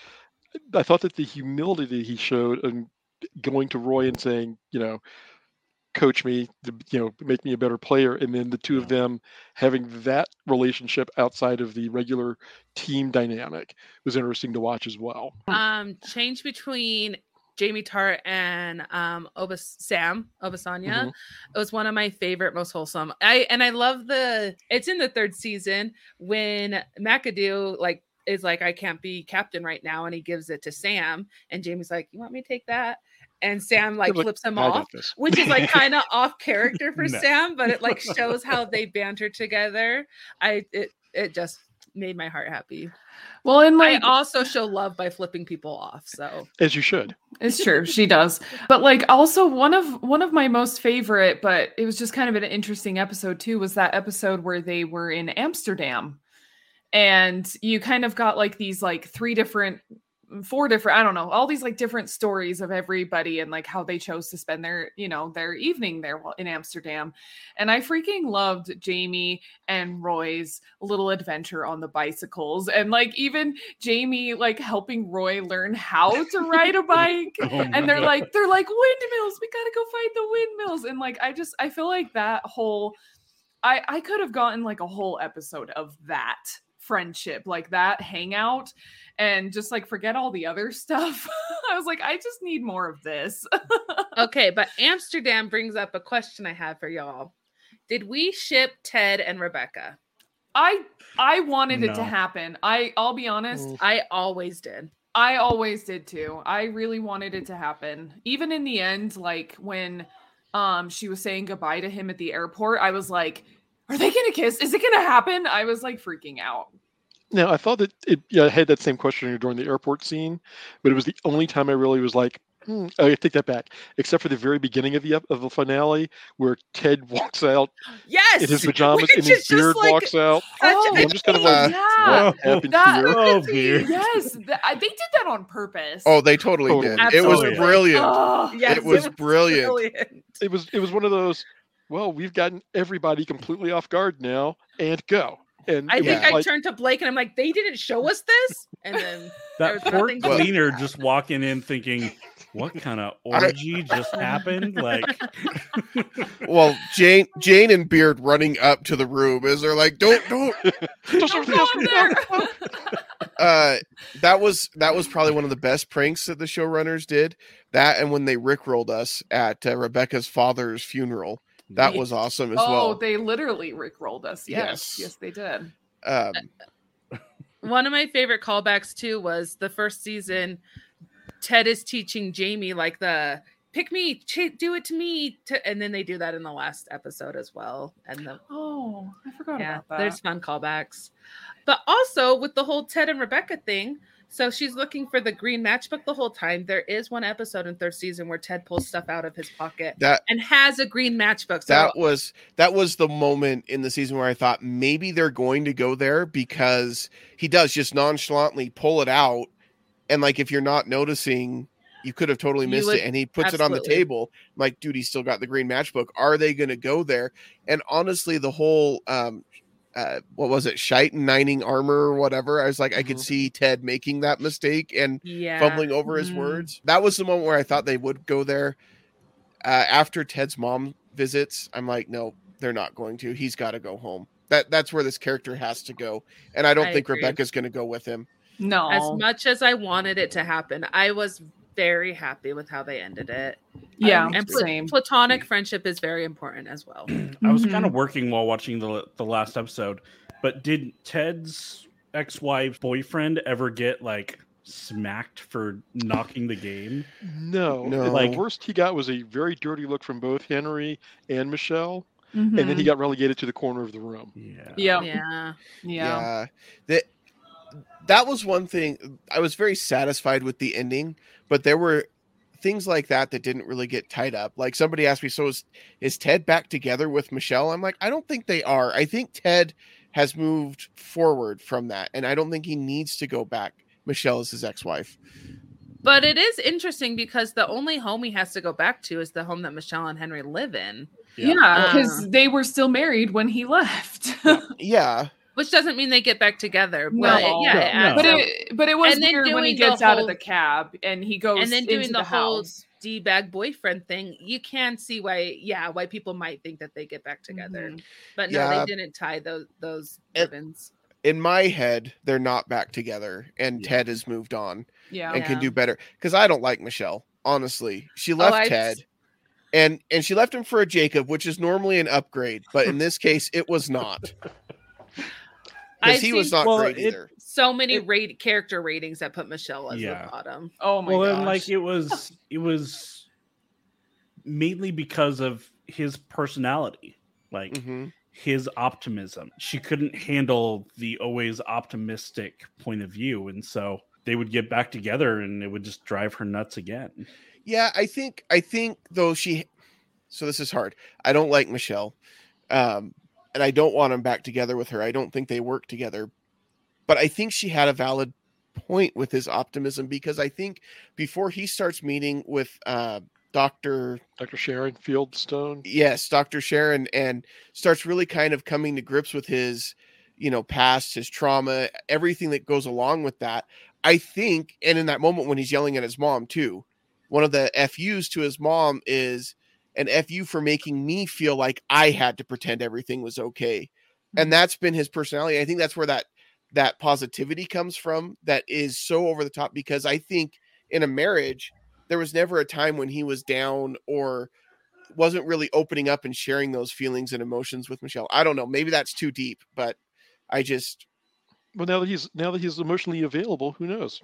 [SPEAKER 3] I thought that the humility that he showed and going to Roy and saying, you know, coach me, to, you know, make me a better player, and then the two of them having that relationship outside of the regular team dynamic was interesting to watch as well.
[SPEAKER 1] Um, change between Jamie Tartt and um Obas Sam Obisanya.
[SPEAKER 3] Mhm.
[SPEAKER 1] It was one of my favorite, most wholesome. I and I love the. It's in the third season when McAdoo like is like, I can't be captain right now, and he gives it to Sam, and Jamie's like, you want me to take that? And Sam like flips him off which is like kind of off character for
[SPEAKER 4] No.
[SPEAKER 1] Sam, but it like shows how they banter together. I it it just made my heart happy.
[SPEAKER 2] Well, and
[SPEAKER 1] I
[SPEAKER 2] like
[SPEAKER 1] also show love by flipping people off. So
[SPEAKER 3] As you should.
[SPEAKER 2] It's true, she does. But like also one of one of my most favorite, but it was just kind of an interesting episode too, was that episode where they were in Amsterdam. And you kind of got like these like three different four different I don't know, all these like different stories of everybody and like how they chose to spend their, you know, their evening there in Amsterdam. And I freaking loved Jamie and Roy's little adventure on the bicycles and like even Jamie like helping Roy learn how to ride a bike
[SPEAKER 4] Oh
[SPEAKER 2] and they're
[SPEAKER 4] God.
[SPEAKER 2] like they're like windmills we gotta go find the windmills and like i just i feel like that whole i i could have gotten like a whole episode of that friendship like that hangout and just like forget all the other stuff i was like i just need more of this
[SPEAKER 1] okay, but Amsterdam brings up a question I have for y'all. Did we ship Ted and Rebecca?
[SPEAKER 2] i i wanted it to happen i i'll be honest
[SPEAKER 3] Mm.
[SPEAKER 1] I always did.
[SPEAKER 2] I always did too. I really wanted it to happen. Even in the end, like when um she was saying goodbye to him at the airport, I was like, are they gonna kiss? Is it gonna happen? I was like freaking out.
[SPEAKER 3] Now, I thought that it, yeah, I had that same question during the airport scene, but it was the only time I really was like, hmm, I take that back, except for the very beginning of the of the finale where Ted walks out
[SPEAKER 1] Yes,
[SPEAKER 3] in his pajamas
[SPEAKER 1] which
[SPEAKER 3] and his beard
[SPEAKER 1] like
[SPEAKER 3] walks out.
[SPEAKER 1] such
[SPEAKER 2] Oh,
[SPEAKER 1] a
[SPEAKER 3] I'm just kind of like,
[SPEAKER 2] yeah.
[SPEAKER 3] what happened
[SPEAKER 2] That-
[SPEAKER 3] here?
[SPEAKER 4] Oh, beer.
[SPEAKER 2] Yes, th- I- they did that on purpose.
[SPEAKER 5] Oh, they totally
[SPEAKER 3] Totally.
[SPEAKER 5] did. It was brilliant.
[SPEAKER 2] Oh,
[SPEAKER 1] Yes,
[SPEAKER 5] it was brilliant.
[SPEAKER 1] brilliant.
[SPEAKER 3] It was it was one of those. Well, we've gotten everybody completely off guard now, and go. And
[SPEAKER 1] I think
[SPEAKER 3] was
[SPEAKER 1] I
[SPEAKER 3] like,
[SPEAKER 1] turned to Blake and I'm like, they didn't show us this, and then
[SPEAKER 4] That
[SPEAKER 1] There's
[SPEAKER 4] poor cleaner just walking in thinking, what kind of orgy just happened? Like,
[SPEAKER 5] Well, Jane, Jane and Beard running up to the room as they're like, "Don't, don't."
[SPEAKER 3] Just
[SPEAKER 2] don't go
[SPEAKER 3] else
[SPEAKER 2] in
[SPEAKER 3] can
[SPEAKER 2] there.
[SPEAKER 5] Uh, that was that was probably one of the best pranks that the showrunners did. That and when they rickrolled us at uh, Rebecca's father's funeral, that
[SPEAKER 1] Yeah.
[SPEAKER 5] was awesome as
[SPEAKER 2] oh,
[SPEAKER 5] well.
[SPEAKER 2] they literally rickrolled us. Yes,
[SPEAKER 5] Yes.
[SPEAKER 2] yes, they did.
[SPEAKER 5] Um,
[SPEAKER 1] one of my favorite callbacks too was the first season. Ted is teaching Jamie like the pick me, ch- do it to me, to, and then they do that in the last episode as well. And the
[SPEAKER 2] Oh, I forgot
[SPEAKER 1] yeah,
[SPEAKER 2] about that.
[SPEAKER 1] there's fun callbacks. But also with the whole Ted and Rebecca thing, so she's looking for the green matchbook the whole time. There is one episode in third season where Ted pulls stuff out of his pocket
[SPEAKER 5] that
[SPEAKER 1] and has a green matchbook. So
[SPEAKER 5] that was that was the moment in the season where I thought maybe they're going to go there because he does just nonchalantly pull it out, and like if you're not noticing, you could have totally missed
[SPEAKER 1] would-
[SPEAKER 5] it. And he puts it on the table. I'm like, dude, he's still got the green matchbook. Are they going to go there? And honestly, the whole um, uh, what was it, shite and nining armor or whatever? I was like, I could
[SPEAKER 3] Mhm.
[SPEAKER 5] see Ted making that mistake and
[SPEAKER 1] yeah,
[SPEAKER 5] fumbling over his
[SPEAKER 2] Mm.
[SPEAKER 5] words. That was the moment where I thought they would go there. Uh, after Ted's mom visits, I'm like, no, they're not going to. He's got to go home. That that's where this character has to go, and I don't
[SPEAKER 1] I
[SPEAKER 5] think
[SPEAKER 1] agree.
[SPEAKER 5] Rebecca's going to go with him.
[SPEAKER 2] No.
[SPEAKER 1] As much as I wanted it to happen, I was very happy with how they ended it.
[SPEAKER 2] yeah.
[SPEAKER 1] Um, and pla-
[SPEAKER 2] same.
[SPEAKER 1] platonic friendship is very important as well.
[SPEAKER 4] I was
[SPEAKER 2] Mhm.
[SPEAKER 4] kind of working while watching the the last episode, but did Ted's ex-wife boyfriend ever get like smacked for knocking the game?
[SPEAKER 3] No,
[SPEAKER 5] No.
[SPEAKER 4] Like-
[SPEAKER 3] the worst he got was a very dirty look from both Henry and Michelle, and then he
[SPEAKER 2] Mhm.
[SPEAKER 3] got relegated to the corner of the room.
[SPEAKER 4] Yeah.
[SPEAKER 2] Yeah.
[SPEAKER 1] Yeah.
[SPEAKER 2] Yeah.
[SPEAKER 5] That that was one thing. I was very satisfied with the ending, but there were things like that that didn't really get tied up. Like somebody asked me, "So is is Ted back together with Michelle?" I'm like, I don't think they are. I think Ted has moved forward from that, and I don't think he needs to go back. Michelle is his ex-wife.
[SPEAKER 1] But it is interesting because the only home he has to go back to is the home that Michelle and Henry live in,
[SPEAKER 2] Yeah, because
[SPEAKER 1] Uh.
[SPEAKER 2] they were still married when he left.
[SPEAKER 5] Yeah,
[SPEAKER 1] which doesn't mean they get back together. But
[SPEAKER 2] No.
[SPEAKER 1] yeah,
[SPEAKER 4] No,
[SPEAKER 1] it
[SPEAKER 2] but it but it was
[SPEAKER 1] And
[SPEAKER 2] weird when he
[SPEAKER 1] doing the
[SPEAKER 2] gets out of the cab and he goes
[SPEAKER 1] and then doing
[SPEAKER 2] into
[SPEAKER 1] the,
[SPEAKER 2] the,
[SPEAKER 1] whole
[SPEAKER 2] house.
[SPEAKER 1] d bag boyfriend thing, you can see why, yeah, why people might think that they get back together.
[SPEAKER 2] Mhm.
[SPEAKER 1] But no,
[SPEAKER 5] Yeah.
[SPEAKER 1] they didn't tie those those
[SPEAKER 5] It-
[SPEAKER 1] ribbons.
[SPEAKER 5] in my head, they're not back together, and
[SPEAKER 4] Yeah.
[SPEAKER 5] Ted has moved on
[SPEAKER 2] Yeah.
[SPEAKER 5] and can do better. Because I don't like Michelle, honestly. She
[SPEAKER 1] Oh,
[SPEAKER 5] left
[SPEAKER 1] I-
[SPEAKER 5] Ted. And and she left him for a Jacob, which is normally an upgrade, but in this case, it was not.
[SPEAKER 1] I've
[SPEAKER 5] Because he was not
[SPEAKER 4] Well,
[SPEAKER 5] great
[SPEAKER 4] it-
[SPEAKER 5] either.
[SPEAKER 1] so many
[SPEAKER 4] it-
[SPEAKER 1] rate character ratings that put Michelle as
[SPEAKER 4] Yeah.
[SPEAKER 1] the bottom.
[SPEAKER 2] Oh my
[SPEAKER 4] well,
[SPEAKER 2] gosh.
[SPEAKER 4] then like it was it was mainly because of his personality, like
[SPEAKER 5] Mhm.
[SPEAKER 4] his optimism. She couldn't handle the always optimistic point of view, and so they would get back together, and it would just drive her nuts again.
[SPEAKER 5] Yeah, I think I think though she so this is hard. I don't like Michelle. Um and I don't want him back together with her. I don't think they work together. But I think she had a valid point with his optimism because I think before he starts meeting with uh Dr.
[SPEAKER 3] Dr. Sharon Fieldstone.
[SPEAKER 5] yes, Dr. Sharon and starts really kind of coming to grips with his, you know, past, his trauma, everything that goes along with that. I think, and in that moment when he's yelling at his mom too, one of the FUs to his mom is an FU for making me feel like I had to pretend everything was okay. And mm-hmm. that's been his personality. I think that's where that that positivity comes from that is so over the top because I think in a marriage there was never a time when he was down or wasn't really opening up and sharing those feelings and emotions with Michelle. I don't know, maybe that's too deep, but I just
[SPEAKER 3] Well, now that he's now that he's emotionally available, who knows?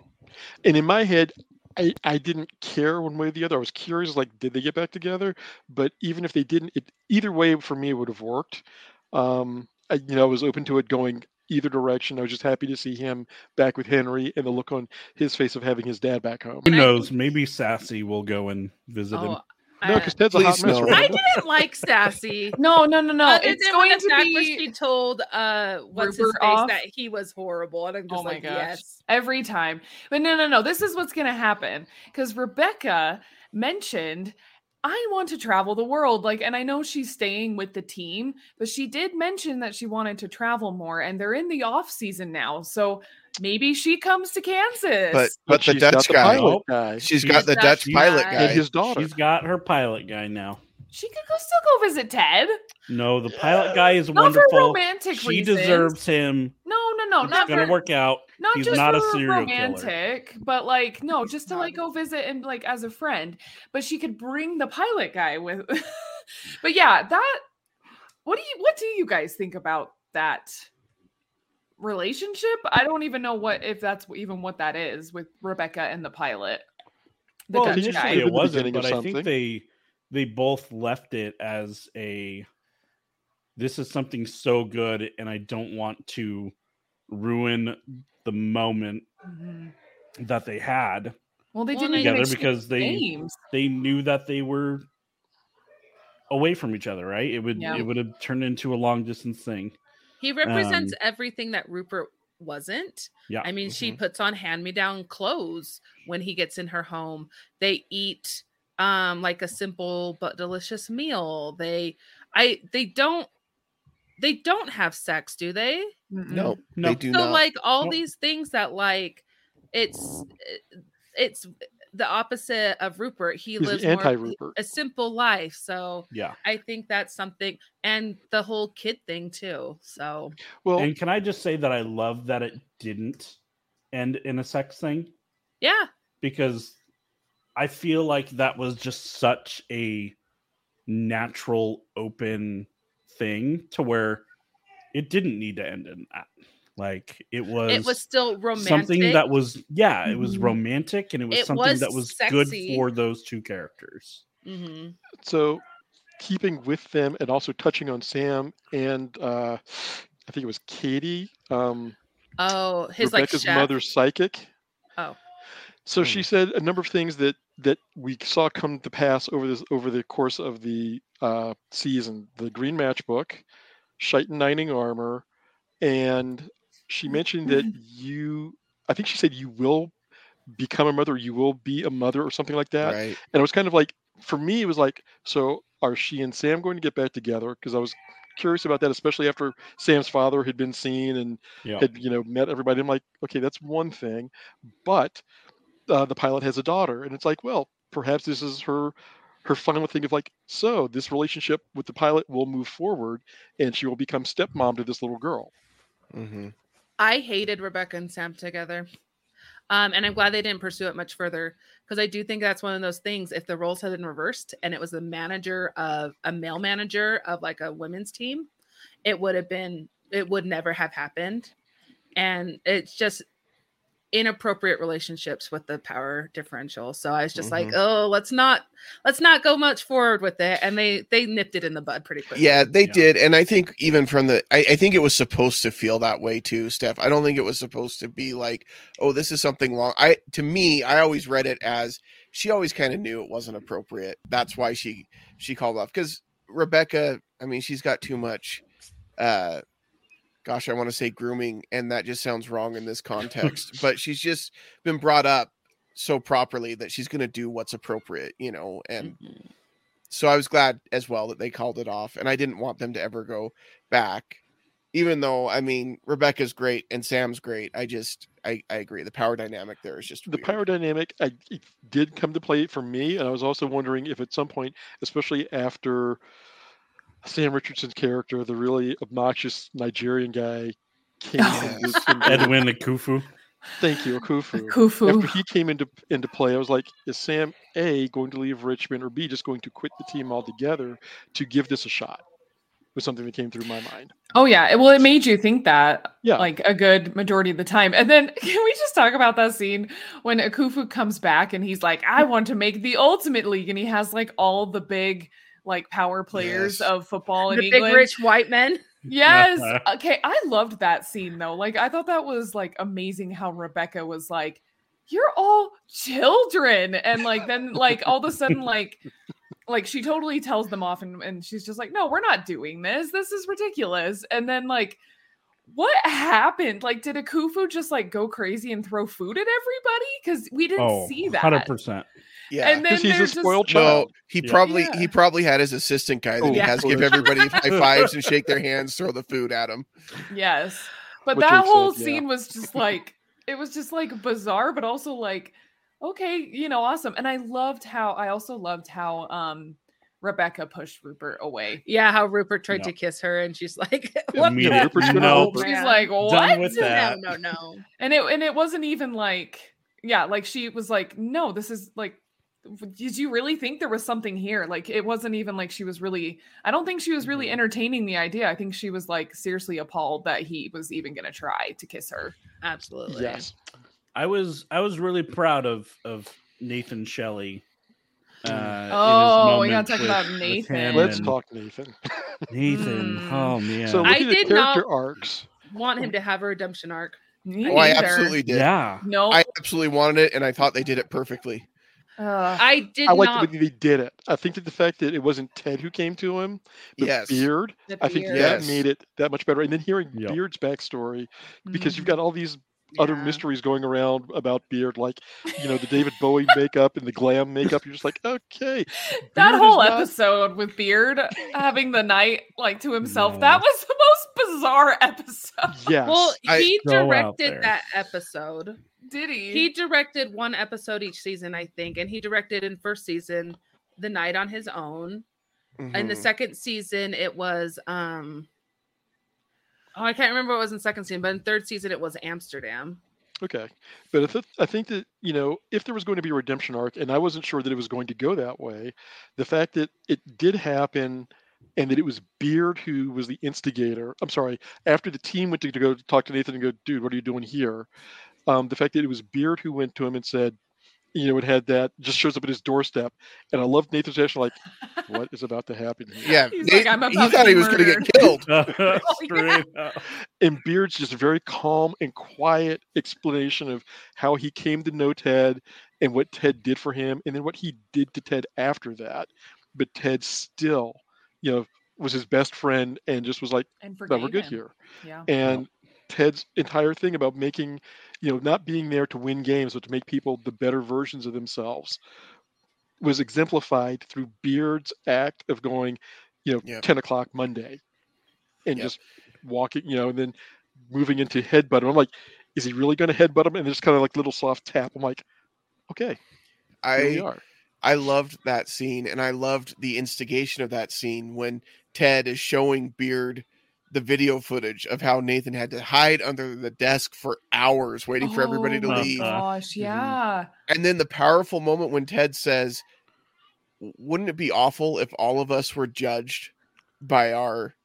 [SPEAKER 3] And in my head, I, I didn't care one way or the other. I was curious, like, did they get back together? But even if they didn't, it either way for me it would have worked. Um, I, you know, I was open to it going either direction. I was just happy to see him back with Henry and the look on his face of having his dad back home.
[SPEAKER 4] Who knows? Maybe Sassy will go and visit him.
[SPEAKER 1] Oh,
[SPEAKER 3] No, because Ted's a hot mess.
[SPEAKER 5] no.
[SPEAKER 1] I didn't like Sassy.
[SPEAKER 2] no, no, no, no.
[SPEAKER 1] Other
[SPEAKER 2] it's
[SPEAKER 1] than
[SPEAKER 2] going to
[SPEAKER 1] the fact where she told uh what's his face
[SPEAKER 2] off?
[SPEAKER 1] that he was horrible, and I'm just
[SPEAKER 2] Oh my
[SPEAKER 1] like,
[SPEAKER 2] gosh.
[SPEAKER 1] yes.
[SPEAKER 2] every time. But no, no, no. This is what's going to happen because Rebecca mentioned, I want to travel the world. Like, and I know she's staying with the team, but she did mention that she wanted to travel more, and they're in the off season now. So maybe she comes to Kansas.
[SPEAKER 5] but but the Dutch
[SPEAKER 3] the
[SPEAKER 5] guy,
[SPEAKER 3] pilot guy
[SPEAKER 5] she's
[SPEAKER 4] She's
[SPEAKER 5] got the
[SPEAKER 1] Dutch
[SPEAKER 5] Dutch pilot
[SPEAKER 1] guy.
[SPEAKER 5] guy.
[SPEAKER 3] his daughter.
[SPEAKER 4] She's got her pilot guy now.
[SPEAKER 2] she could go still go visit Ted.
[SPEAKER 4] No, the pilot guy is
[SPEAKER 2] Not for
[SPEAKER 4] wonderful.
[SPEAKER 2] romantic
[SPEAKER 4] She
[SPEAKER 2] reasons.
[SPEAKER 4] deserves him.
[SPEAKER 2] No, no, no,
[SPEAKER 4] it's
[SPEAKER 2] not
[SPEAKER 4] gonna
[SPEAKER 2] for,
[SPEAKER 4] work out.
[SPEAKER 2] not
[SPEAKER 4] He's
[SPEAKER 2] just
[SPEAKER 4] not a
[SPEAKER 2] for
[SPEAKER 4] serial killer.
[SPEAKER 2] romantic, but like no, just to like go visit and like as a friend. But she could bring the pilot guy with. but yeah, that. What do you What do you guys think about that relationship? I don't even know what if that's even what that is with Rebecca and the pilot. The
[SPEAKER 4] well,
[SPEAKER 2] Dutch
[SPEAKER 3] initially
[SPEAKER 2] guy.
[SPEAKER 3] Maybe
[SPEAKER 4] initially
[SPEAKER 3] the
[SPEAKER 4] it wasn't, but I think they they both left it as a this is something so good and I don't want to ruin the moment
[SPEAKER 2] Mhm.
[SPEAKER 4] that they had.
[SPEAKER 2] Well, they didn't
[SPEAKER 1] and
[SPEAKER 2] even
[SPEAKER 4] together because they
[SPEAKER 2] names.
[SPEAKER 4] they knew that they were away from each other, right? It would
[SPEAKER 2] Yeah.
[SPEAKER 4] it would have turned into a long distance thing.
[SPEAKER 1] He represents
[SPEAKER 4] Um,
[SPEAKER 1] everything that Rupert wasn't.
[SPEAKER 4] Yeah.
[SPEAKER 1] I mean, she
[SPEAKER 5] Mhm.
[SPEAKER 1] puts on hand-me-down clothes when he gets in her home. They eat um like a simple but delicious meal. They I they don't they don't have sex, do they?
[SPEAKER 5] No,
[SPEAKER 4] No.
[SPEAKER 5] they do
[SPEAKER 1] so
[SPEAKER 5] not.
[SPEAKER 1] like all
[SPEAKER 4] Nope.
[SPEAKER 1] these things that like it's it's the opposite of Rupert. He
[SPEAKER 3] He's
[SPEAKER 1] lives
[SPEAKER 3] anti
[SPEAKER 1] more
[SPEAKER 3] Rupert.
[SPEAKER 1] a simple life. So
[SPEAKER 4] Yeah.
[SPEAKER 1] I think that's something, and the whole kid thing too. So
[SPEAKER 3] Well,
[SPEAKER 4] And can I just say that I love that it didn't end in a sex thing
[SPEAKER 1] yeah,
[SPEAKER 4] because I feel like that was just such a natural, open thing to where it didn't need to end in that. Like it was,
[SPEAKER 1] it was still romantic.
[SPEAKER 4] something that was yeah, it was
[SPEAKER 2] Mhm.
[SPEAKER 4] romantic and it was
[SPEAKER 1] It
[SPEAKER 4] something
[SPEAKER 1] was
[SPEAKER 4] that was good for those two characters.
[SPEAKER 1] hmm
[SPEAKER 3] so keeping with them and also touching on Sam and uh, I think it was Katie, um,
[SPEAKER 1] Oh, his
[SPEAKER 3] Rebecca's
[SPEAKER 1] like chef.
[SPEAKER 3] mother's psychic.
[SPEAKER 1] Oh.
[SPEAKER 3] So she
[SPEAKER 4] Hmm.
[SPEAKER 3] said a number of things that that we saw come to pass over this over the course of the uh, season. The Green Matchbook, Shite and Nining Armor, and she mentioned that you. I think she said you will become a mother. You will be a mother or something like that.
[SPEAKER 5] right.
[SPEAKER 3] And it was kind of like for me, it was like, so are she and Sam going to get back together? Because I was curious about that, especially after Sam's father had been seen and
[SPEAKER 4] Yeah.
[SPEAKER 3] had you know met everybody. I'm like, okay, that's one thing, but uh, the pilot has a daughter, and it's like, well, perhaps this is her her final thing of like, so this relationship with the pilot will move forward, and she will become stepmom to this little girl.
[SPEAKER 5] hmm
[SPEAKER 1] I hated Rebecca and Sam together. Um, and I'm glad they didn't pursue it much further because I do think that's one of those things. If the roles had been reversed and it was a manager of a male manager of like a women's team, it would have been, it would never have happened. And it's just inappropriate relationships with the power differential. So I was just like, oh, let's not, let's not go much forward with it. And they, they nipped it in the bud pretty quickly.
[SPEAKER 5] Yeah, they
[SPEAKER 4] Yeah.
[SPEAKER 5] did, and I think even from the, I, I think it was supposed to feel that way too, Steph. I don't think it was supposed to be like, oh, this is something long. I to me, I always read it as she always kind of knew it wasn't appropriate. That's why she she called off because Rebecca. I mean, she's got too much. uh Gosh, I want to say grooming, and that just sounds wrong in this context. but she's just been brought up so properly that she's going to do what's appropriate, you know, and
[SPEAKER 1] Mhm.
[SPEAKER 5] so I was glad as well that they called it off, and I didn't want them to ever go back. Even though I mean Rebecca's great and Sam's great, I just I, I agree the power dynamic there is just
[SPEAKER 3] the
[SPEAKER 5] weird.
[SPEAKER 3] power dynamic I, it did come to play for me and i was also wondering if at some point especially after sam richardson's character the really obnoxious nigerian guy came
[SPEAKER 2] Oh.
[SPEAKER 3] into, into-
[SPEAKER 4] Edwin Akufu.
[SPEAKER 3] thank you akufu after
[SPEAKER 2] Kufu.
[SPEAKER 3] he came into into play i was like is sam a going to leave richmond or b just going to quit the team altogether to give this a shot was something that came through my mind
[SPEAKER 2] Oh yeah. Well, it made you think that
[SPEAKER 3] Yeah.
[SPEAKER 2] like a good majority of the time. And then can we just talk about that scene when Akufu comes back and he's like, I want to make the ultimate league, and he has like all the big like power players
[SPEAKER 5] Yes.
[SPEAKER 2] of football in
[SPEAKER 1] The big rich white men.
[SPEAKER 2] Yes. Okay. I loved that scene though. Like I thought that was like amazing how Rebecca was like, You're all children. And like then like all of a sudden, like like she totally tells them off and, and she's just like, No, we're not doing this. This is ridiculous. And then like what happened? Like, did Akufu just like go crazy and throw food at everybody? Because we didn't
[SPEAKER 4] Oh,
[SPEAKER 2] see that.
[SPEAKER 4] 100%.
[SPEAKER 5] Yeah.
[SPEAKER 2] And then
[SPEAKER 3] because he's
[SPEAKER 2] they're
[SPEAKER 3] a
[SPEAKER 2] just
[SPEAKER 3] spoiled
[SPEAKER 5] no,
[SPEAKER 3] child
[SPEAKER 5] he
[SPEAKER 4] Yeah.
[SPEAKER 5] probably
[SPEAKER 2] Yeah.
[SPEAKER 5] he probably had his assistant guy that
[SPEAKER 3] Oh,
[SPEAKER 5] he
[SPEAKER 1] yeah.
[SPEAKER 5] has give everybody high fives and shake their hands, throw the food at him.
[SPEAKER 2] Yes. But
[SPEAKER 3] What
[SPEAKER 2] that whole
[SPEAKER 3] said, yeah.
[SPEAKER 2] scene was just like it was just like bizarre, but also like okay, you know, awesome. And I loved how I also loved how um Rebecca pushed Rupert away.
[SPEAKER 1] Yeah, how Rupert tried
[SPEAKER 4] Yeah.
[SPEAKER 1] to kiss her, and she's like, "What?"
[SPEAKER 4] Immediate-
[SPEAKER 1] the
[SPEAKER 3] Rupert's
[SPEAKER 4] no.
[SPEAKER 2] She's
[SPEAKER 1] man?
[SPEAKER 2] like,
[SPEAKER 4] Done
[SPEAKER 2] "What?"
[SPEAKER 4] with
[SPEAKER 1] no, no, no.
[SPEAKER 2] And it and it wasn't even like yeah, like she was like, "No, this is like did you really think there was something here? Like it wasn't even like she was really I don't think she was really
[SPEAKER 3] Mhm.
[SPEAKER 2] entertaining the idea. I think she was like seriously appalled that he was even going to try to kiss her.
[SPEAKER 1] Absolutely.
[SPEAKER 3] yes
[SPEAKER 4] I was I was really proud of of Nathan Shelley. Uh,
[SPEAKER 2] Oh, we gotta talk
[SPEAKER 4] with-
[SPEAKER 2] about Nathan.
[SPEAKER 3] let's
[SPEAKER 4] and
[SPEAKER 3] talk nathan
[SPEAKER 4] Nathan.
[SPEAKER 2] Mm.
[SPEAKER 4] Oh man.
[SPEAKER 3] so
[SPEAKER 1] I did
[SPEAKER 3] character
[SPEAKER 1] not-
[SPEAKER 3] arcs
[SPEAKER 1] Want him to have a redemption arc.
[SPEAKER 2] Me
[SPEAKER 5] Oh, I absolutely did.
[SPEAKER 4] yeah.
[SPEAKER 2] No.
[SPEAKER 5] I absolutely wanted it, and I thought they did it perfectly.
[SPEAKER 2] Ugh.
[SPEAKER 1] I did
[SPEAKER 3] I like
[SPEAKER 1] not.
[SPEAKER 3] the way they did it. I think that the fact that it wasn't Ted who came to him, but
[SPEAKER 5] Yes.
[SPEAKER 3] Beard,
[SPEAKER 1] the
[SPEAKER 3] I think
[SPEAKER 1] beard.
[SPEAKER 3] that made it that much better. And then hearing
[SPEAKER 4] Yep.
[SPEAKER 3] Beard's backstory, because you've
[SPEAKER 2] Mhm.
[SPEAKER 3] got all these other mysteries going around about Beard, like you know the David Bowie makeup and the glam makeup. You're just like, okay,
[SPEAKER 2] that
[SPEAKER 3] Beard
[SPEAKER 2] whole
[SPEAKER 3] not-
[SPEAKER 2] episode with Beard having the night like to himself,
[SPEAKER 4] No.
[SPEAKER 2] that was the most bizarre episode.
[SPEAKER 3] Yes.
[SPEAKER 1] Well,
[SPEAKER 5] I-
[SPEAKER 1] he
[SPEAKER 4] So
[SPEAKER 1] directed that episode.
[SPEAKER 2] Did he?
[SPEAKER 1] He directed one episode each season, I think, and he directed in first season The Night on His Own. In the second season, it was um oh, I can't remember what was in second season, but in third season it was Amsterdam.
[SPEAKER 3] Okay, but I, th- I think that you know if there was going to be a redemption arc, and I wasn't sure that it was going to go that way, the fact that it did happen, and that it was Beard who was the instigator. I'm sorry, after the team went to, to go talk to Nathan and go, dude, what are you doing here? Um, the fact that it was Beard who went to him and said, you know, it had that just shows up at his doorstep, and I love Nathan's reaction, like, what is about to happen here?
[SPEAKER 5] Yeah,
[SPEAKER 2] He's
[SPEAKER 5] Nate-
[SPEAKER 2] like, "I'm
[SPEAKER 5] he
[SPEAKER 2] to
[SPEAKER 5] thought he was going to get killed.
[SPEAKER 4] Straight up.
[SPEAKER 3] and Beard's just very calm and quiet explanation of how he came to know Ted and what Ted did for him, and then what he did to Ted after that. But Ted still, you know, was his best friend and just was like,
[SPEAKER 2] and
[SPEAKER 3] "No, we're good
[SPEAKER 2] him.
[SPEAKER 3] here."
[SPEAKER 2] Yeah.
[SPEAKER 3] And Ted's entire thing about making, you know, not being there to win games, but to make people the better versions of themselves was exemplified through Beard's act of going, you know,
[SPEAKER 5] Yep.
[SPEAKER 3] 10 o'clock Monday and
[SPEAKER 5] Yep.
[SPEAKER 3] just walking, you know, and then moving into headbutt. I'm like, is he really going to headbutt him? And there's kind of like little soft tap. I'm like, okay,
[SPEAKER 5] I. I loved that scene, and I loved the instigation of that scene when Ted is showing Beard the video footage of how Nathan had to hide under the desk for hours waiting for everybody to
[SPEAKER 2] Oh
[SPEAKER 5] leave.
[SPEAKER 2] Gosh, yeah.
[SPEAKER 5] And then the powerful moment when Ted says, Wouldn't it be awful if all of us were judged by our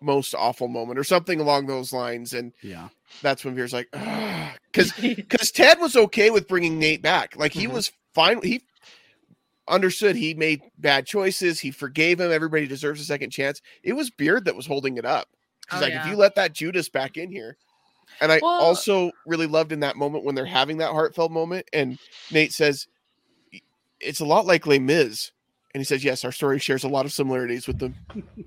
[SPEAKER 5] most awful moment or something along those lines? And
[SPEAKER 4] Yeah.
[SPEAKER 5] that's when Beard's like, because because Ted was okay with bringing Nate back. Like he
[SPEAKER 3] Mhm.
[SPEAKER 5] was fine. He understood he made bad choices. He forgave him. Everybody deserves a second chance. It was Beard that was holding it up. He's
[SPEAKER 1] Oh,
[SPEAKER 5] like, if you let that Judas back in here. And I
[SPEAKER 2] Well-
[SPEAKER 5] also really loved in that moment when they're having that heartfelt moment, and Nate says, "It's a lot like Les Mis," and he says, "Yes, our story shares a lot of similarities with the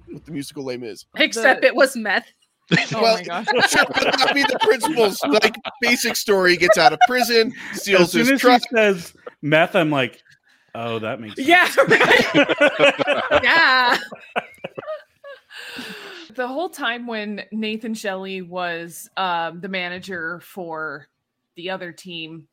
[SPEAKER 5] with the musical Les Mis."
[SPEAKER 1] Except
[SPEAKER 2] The-
[SPEAKER 1] it was meth.
[SPEAKER 2] Oh
[SPEAKER 5] Well,
[SPEAKER 2] my gosh.
[SPEAKER 5] Sure, but that be the principles. Like basic story, gets out of prison,
[SPEAKER 4] As
[SPEAKER 5] steals
[SPEAKER 4] soon
[SPEAKER 5] his
[SPEAKER 4] as
[SPEAKER 5] truck.
[SPEAKER 4] he says meth, I'm like, oh, that makes sense.
[SPEAKER 2] Yeah, right.
[SPEAKER 1] Yeah.
[SPEAKER 2] the whole time when Nathan Shelley was um, the manager for the other team,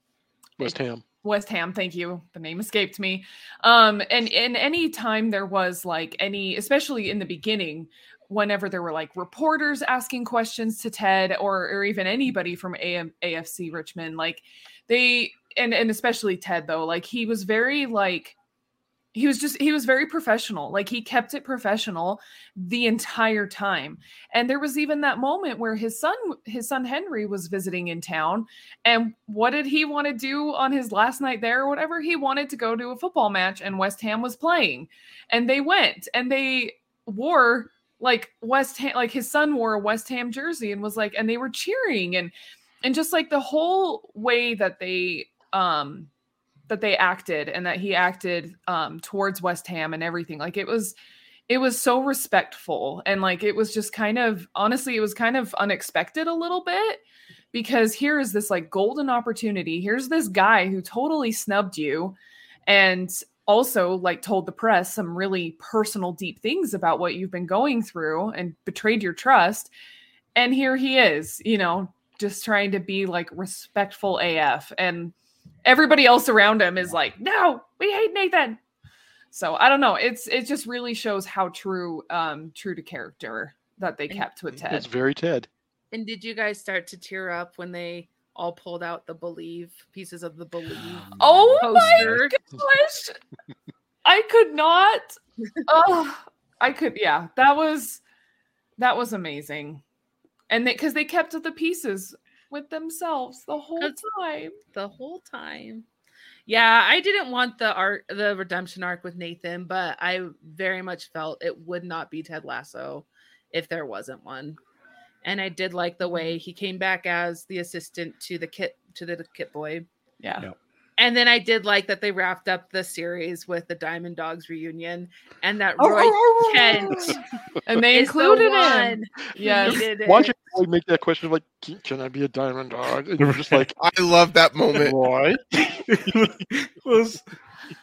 [SPEAKER 3] West Ham.
[SPEAKER 2] West Ham, thank you. The name escaped me. Um, and and any time there was like any, especially in the beginning, whenever there were like reporters asking questions to Ted or or even anybody from AM, AFC Richmond, like they and and especially Ted though, like he was very like he was just he was very professional. Like he kept it professional the entire time. And there was even that moment where his son his son henry was visiting in town and what did he want to do on his last night there or whatever? He wanted to go to a football match and west ham was playing. And they went and they wore like west ham like his son wore a west ham jersey and was like and they were cheering and and just like the whole way that they um that they acted and that he acted um towards West Ham and everything. Like it was it was so respectful and like it was just kind of honestly it was kind of unexpected a little bit because here is this like golden opportunity. Here's this guy who totally snubbed you and also like told the press some really personal deep things about what you've been going through and betrayed your trust. And here he is you know just trying to be like respectful AF and everybody else around him is like, no, we hate Nathan. So I don't know. It's it just really shows how true um true to character that they
[SPEAKER 1] And
[SPEAKER 2] kept with Ted.
[SPEAKER 3] It's very Ted.
[SPEAKER 1] And did you guys start to tear up when they all pulled out the believe pieces of the believe
[SPEAKER 2] Oh my gosh. I could not. Oh, I could yeah. That was that was amazing. And because they, kept the pieces with themselves the whole time.
[SPEAKER 1] the whole time. Yeah, I didn't want the arc, the redemption arc with Nathan, but I very much felt it would not be Ted Lasso if there wasn't one. And I did like the mm-hmm. way he came back as the assistant to the kit to the kit boy.
[SPEAKER 2] Yeah.
[SPEAKER 4] Yeah.
[SPEAKER 1] And then I did like that they wrapped up the series with the Diamond Dogs reunion and that oh, oh, Roy oh, Kent
[SPEAKER 2] And they
[SPEAKER 1] is the
[SPEAKER 2] included him.
[SPEAKER 1] one
[SPEAKER 2] Yes.
[SPEAKER 1] needed it.
[SPEAKER 3] Watching Roy make that question of like, "Can- "Can I be a diamond dog?" And you're just like,
[SPEAKER 5] I love that moment.
[SPEAKER 3] "Roy."
[SPEAKER 4] was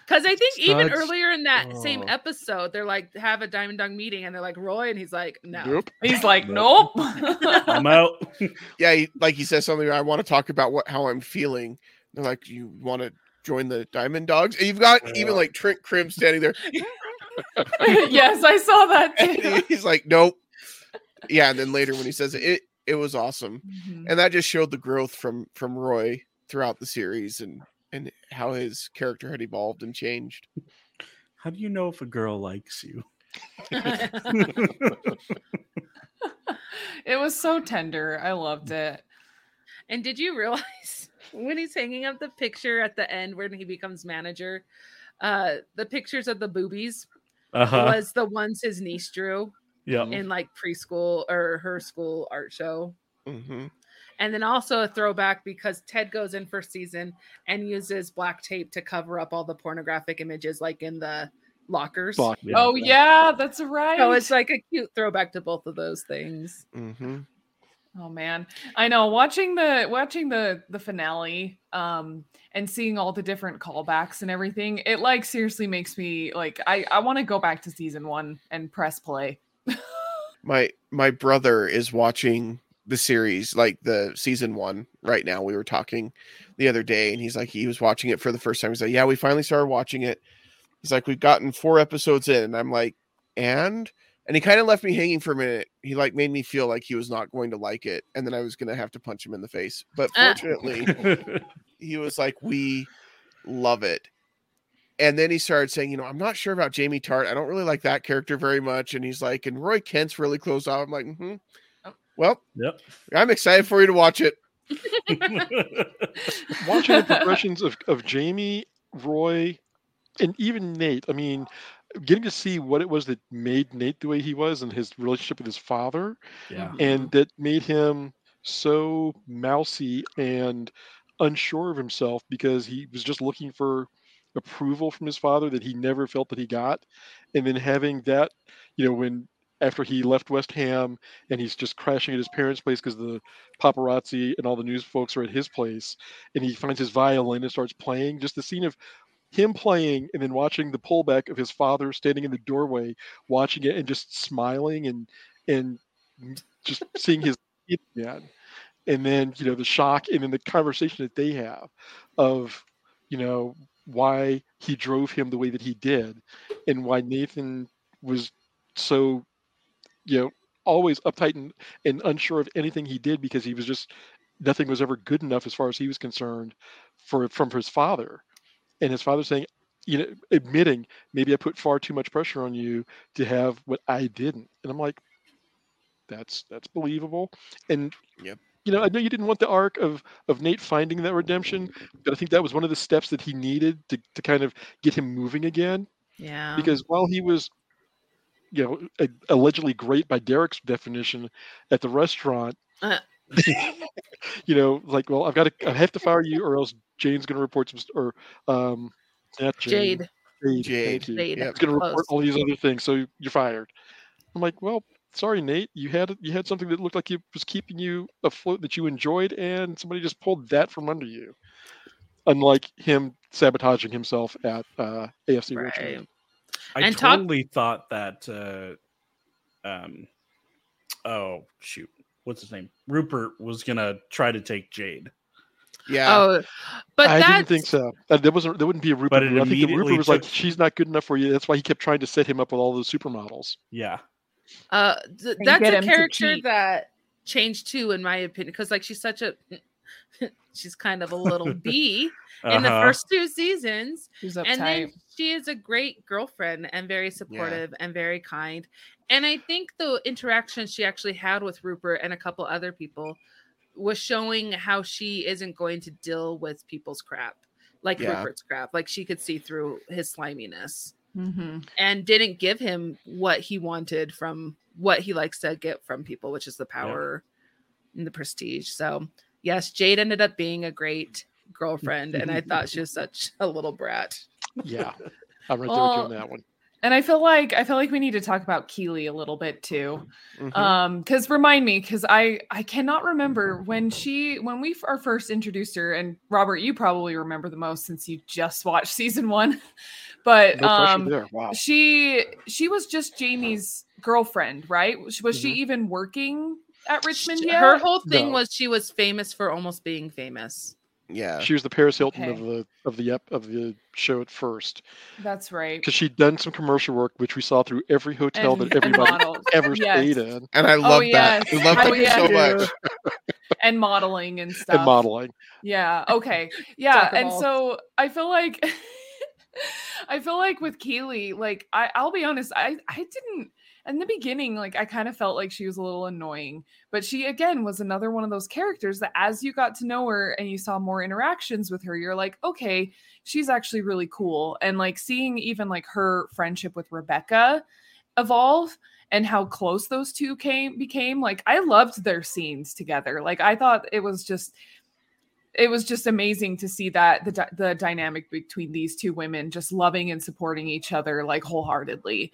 [SPEAKER 1] Because I think even
[SPEAKER 4] Such-
[SPEAKER 1] earlier in that same
[SPEAKER 4] oh.
[SPEAKER 1] episode, they're like have a diamond dog meeting, and they're like Roy, and he's like, no.
[SPEAKER 3] Nope.
[SPEAKER 2] He's like, nope.
[SPEAKER 4] I'm out.
[SPEAKER 5] Yeah, he, like he says something. I want to talk about what how I'm feeling. They're like, you want to join the Diamond Dogs? And you've got even like Trent Crimm standing there.
[SPEAKER 2] yes, I saw that too.
[SPEAKER 5] he's like, nope. Yeah, and then later when he says it, it, it was awesome,
[SPEAKER 2] Mhm.
[SPEAKER 5] and that just showed the growth from from Roy throughout the series and and how his character had evolved and changed.
[SPEAKER 4] How do you know if a girl likes you?
[SPEAKER 2] It was so tender. I loved it.
[SPEAKER 1] And did you realize when he's hanging up the picture at the end when he becomes manager, uh, the pictures of the boobies
[SPEAKER 4] Uh-huh.
[SPEAKER 1] was the ones his niece drew
[SPEAKER 4] Yeah.
[SPEAKER 1] in like preschool or her school art show.
[SPEAKER 5] hmm
[SPEAKER 1] And then also a throwback because Ted goes in first season and uses black tape to cover up all the pornographic images like in the lockers.
[SPEAKER 3] Fuck.
[SPEAKER 4] Yeah.
[SPEAKER 2] Oh yeah, that's right.
[SPEAKER 1] So it's like a cute throwback to both of those things.
[SPEAKER 5] hmm
[SPEAKER 2] Oh man, I know. Watching the watching the the finale, um, and seeing all the different callbacks and everything, it like seriously makes me like I I want to go back to season one and press play.
[SPEAKER 5] My my brother is watching the series, like the season one, right now. We were talking the other day, and he's like, he was watching it for the first time. He's like, yeah, we finally started watching it. He's like, we've gotten four episodes in, and I'm like, and and he kind of left me hanging for a minute. He like made me feel like he was not going to like it, and then I was gonna have to punch him in the face. But
[SPEAKER 1] Ah.
[SPEAKER 5] fortunately, he was like, "We love it." And then he started saying, "You know, I'm not sure about Jamie Tartt. I don't really like that character very much." And he's like, "And Roy Kent's really closed off." I'm like, hmm
[SPEAKER 2] Oh.
[SPEAKER 5] "Well,
[SPEAKER 4] yep.
[SPEAKER 5] I'm excited for you to watch it."
[SPEAKER 3] watching the progressions of, of Jamie, Roy, and even Nate. I mean, getting to see what it was that made Nate the way he was and his relationship with his father,
[SPEAKER 4] yeah.
[SPEAKER 3] and that made him so mousy and unsure of himself because he was just looking for approval from his father that he never felt that he got. And then having that, you know, when after he left West Ham and he's just crashing at his parents' place because the paparazzi and all the news folks are at his place, and he finds his violin and starts playing. Just the scene of him playing and then watching the pullback of his father standing in the doorway, watching it and just smiling and and just seeing his again. And then you know the shock and then the conversation that they have of you know why he drove him the way that he did and why Nathan was so you know always uptight and, and unsure of anything he did because he was just nothing was ever good enough as far as he was concerned for from his father. And his father saying you know admitting maybe i put far too much pressure on you to have what i didn't. And i'm like that's that's believable. And
[SPEAKER 5] Yep.
[SPEAKER 3] You know i know you didn't want the arc of of nate finding that redemption but i think that was one of the steps that he needed to, to kind of get him moving again
[SPEAKER 1] Yeah.
[SPEAKER 3] because while he was you know a- allegedly great by derek's definition at the restaurant
[SPEAKER 1] Uh.
[SPEAKER 3] you know like well i've got to i have to fire you or else jane's going to report some or um not Jane,
[SPEAKER 1] Jade.
[SPEAKER 3] Jade,
[SPEAKER 5] Jade.
[SPEAKER 3] thank you.
[SPEAKER 1] Jade.
[SPEAKER 5] Yeah,
[SPEAKER 3] It's going to report all these other things, so you're fired. I'm like, well, sorry, Nate. You had you had something that looked like it was keeping you afloat that you enjoyed, and somebody just pulled that from under you. Unlike him sabotaging himself at uh, AFC
[SPEAKER 1] Right.
[SPEAKER 3] Richmond.
[SPEAKER 4] I
[SPEAKER 1] And talk-
[SPEAKER 4] totally thought that uh um oh shoot. What's his name? Rupert was gonna try to take Jade.
[SPEAKER 5] Yeah,
[SPEAKER 1] Oh, but
[SPEAKER 3] I
[SPEAKER 1] that's
[SPEAKER 3] didn't think so. Uh, there wasn't. There wouldn't be a Rupert.
[SPEAKER 4] But.
[SPEAKER 3] I think the Rupert was like, she's not good enough for you. That's why he kept trying to set him up with all those supermodels.
[SPEAKER 4] Yeah.
[SPEAKER 1] Uh, th- that's a character that changed too, in my opinion, because like she's such a, she's kind of a little bee in the
[SPEAKER 4] Uh-huh.
[SPEAKER 1] first two seasons, and then she is a great girlfriend and very supportive and very kind. And I think the interaction she actually had with Rupert and a couple other people was showing how she isn't going to deal with people's crap, like
[SPEAKER 5] Yeah.
[SPEAKER 1] Rupert's crap. Like she could see through his sliminess
[SPEAKER 2] Mhm.
[SPEAKER 1] and didn't give him what he wanted from what he likes to get from people, which is the power and the prestige. So, yes, Jade ended up being a great girlfriend, and I thought she was such a little brat.
[SPEAKER 3] Yeah, I'm right there with you on that one.
[SPEAKER 2] And I feel like I feel like we need to talk about Keeley a little bit too.
[SPEAKER 5] Mhm.
[SPEAKER 2] Um, because remind me, because I I cannot remember when she when we are first introduced her, and Robert, you probably remember the most since you just watched season one. But
[SPEAKER 3] No
[SPEAKER 2] um.
[SPEAKER 3] Wow.
[SPEAKER 2] she she was just Jamie's girlfriend, right? Was was she even working at Richmond yet?
[SPEAKER 1] Her whole thing
[SPEAKER 3] No.
[SPEAKER 1] was she was famous for almost being famous.
[SPEAKER 5] yeah.
[SPEAKER 3] She was the Paris Hilton of the of the ep, of the show at first
[SPEAKER 2] That's right.
[SPEAKER 3] because she'd done some commercial work, which we saw through every hotel
[SPEAKER 2] And-
[SPEAKER 3] that everybody ever
[SPEAKER 2] Yes.
[SPEAKER 3] stayed in,
[SPEAKER 5] And I love that.
[SPEAKER 2] yes.
[SPEAKER 5] I love
[SPEAKER 2] Oh,
[SPEAKER 5] that
[SPEAKER 2] yeah.
[SPEAKER 5] so much.
[SPEAKER 2] and modeling and stuff.
[SPEAKER 3] and modeling.
[SPEAKER 2] Yeah. Okay. Yeah. And so I feel like I feel like with Keeley, like I, I'll be honest, I I didn't in the beginning, like I kind of felt like she was a little annoying, but she again was another one of those characters that as you got to know her and you saw more interactions with her, you're like, okay, she's actually really cool. And like seeing even like her friendship with Rebecca evolve and how close those two came became, like I loved their scenes together. Like I thought it was just it was just amazing to see that the the dynamic between these two women just loving and supporting each other like wholeheartedly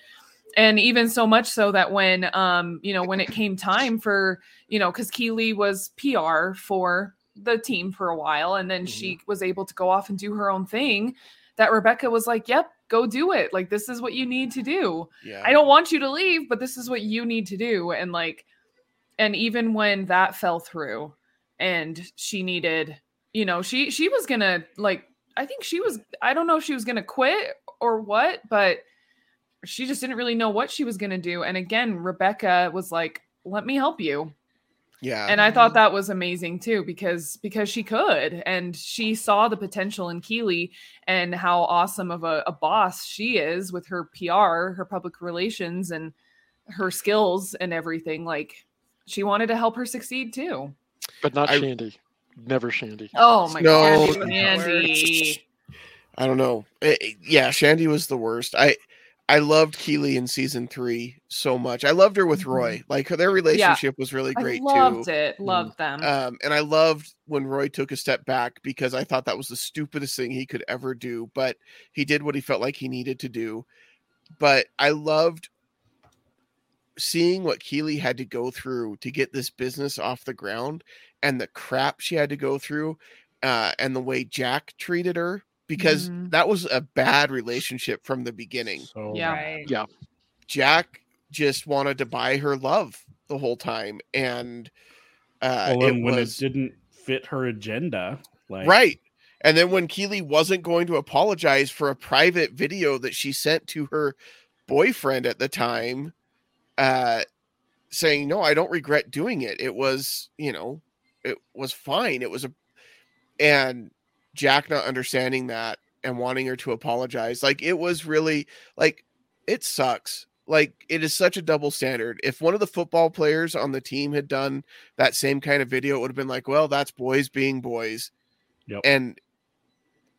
[SPEAKER 2] and even so much so that when um you know when it came time for you know because keeley was pr for the team for a while and then she was able to go off and do her own thing that rebecca was like yep go do it like this is what you need to do
[SPEAKER 5] Yeah.
[SPEAKER 2] I don't want you to leave, but this is what you need to do. And like, and even when that fell through and she needed, you know, she she was gonna like I think she was I don't know if she was gonna quit or what, but she just didn't really know what she was gonna do. And again, Rebecca was like, let me help you
[SPEAKER 5] yeah.
[SPEAKER 2] and I thought that was amazing too because because she could and she saw the potential in Keeley and how awesome of a, a boss she is with her PR, her public relations, and her skills and everything. Like she wanted to help her succeed too.
[SPEAKER 3] But not
[SPEAKER 5] I-
[SPEAKER 3] Shandy. Never Shandy.
[SPEAKER 2] Oh my
[SPEAKER 5] No.
[SPEAKER 2] god, Shandy.
[SPEAKER 5] I don't know. Eh, yeah, Shandy was the worst. I I loved Keeley in season three so much. I loved her with
[SPEAKER 2] Mhm.
[SPEAKER 5] Roy. Like their relationship was really great
[SPEAKER 2] I loved
[SPEAKER 5] too.
[SPEAKER 2] it. Loved them.
[SPEAKER 5] Um, and I loved when Roy took a step back because I thought that was the stupidest thing he could ever do. But he did what he felt like he needed to do. But I loved seeing what Keeley had to go through to get this business off the ground and the crap she had to go through uh, and the way Jack treated her because
[SPEAKER 2] Mhm.
[SPEAKER 5] that was a bad relationship from the beginning.
[SPEAKER 4] So
[SPEAKER 2] Yeah.
[SPEAKER 1] Right.
[SPEAKER 5] Jack just wanted to buy her love the whole time and uh
[SPEAKER 4] well,
[SPEAKER 5] it
[SPEAKER 4] when
[SPEAKER 5] was
[SPEAKER 4] it didn't fit her agenda, like
[SPEAKER 5] right and then when Keeley wasn't going to apologize for a private video that she sent to her boyfriend at the time uh saying no I don't regret doing it. It was you know it was fine. It was a and Jack not understanding that and wanting her to apologize like it was really like it sucks. Like it is such a double standard. If one of the football players on the team had done that same kind of video it would have been like well that's boys being boys.
[SPEAKER 4] Yep.
[SPEAKER 5] and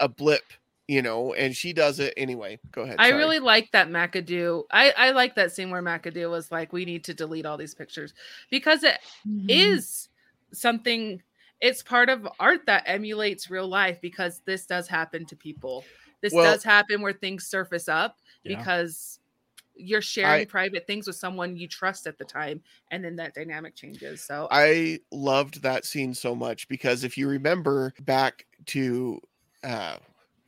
[SPEAKER 5] a blip you know and she does it anyway go ahead
[SPEAKER 1] I
[SPEAKER 5] sorry.
[SPEAKER 1] really like that McAdoo. I, I like that scene where McAdoo was like, we need to delete all these pictures because it is something, it's part of art that emulates real life because this does happen to people. This
[SPEAKER 5] Well-
[SPEAKER 1] does happen where things surface up
[SPEAKER 4] Yeah.
[SPEAKER 1] because you're sharing
[SPEAKER 5] I-
[SPEAKER 1] private things with someone you trust at the time and then that dynamic changes. So
[SPEAKER 5] I loved that scene so much because if you remember back to uh,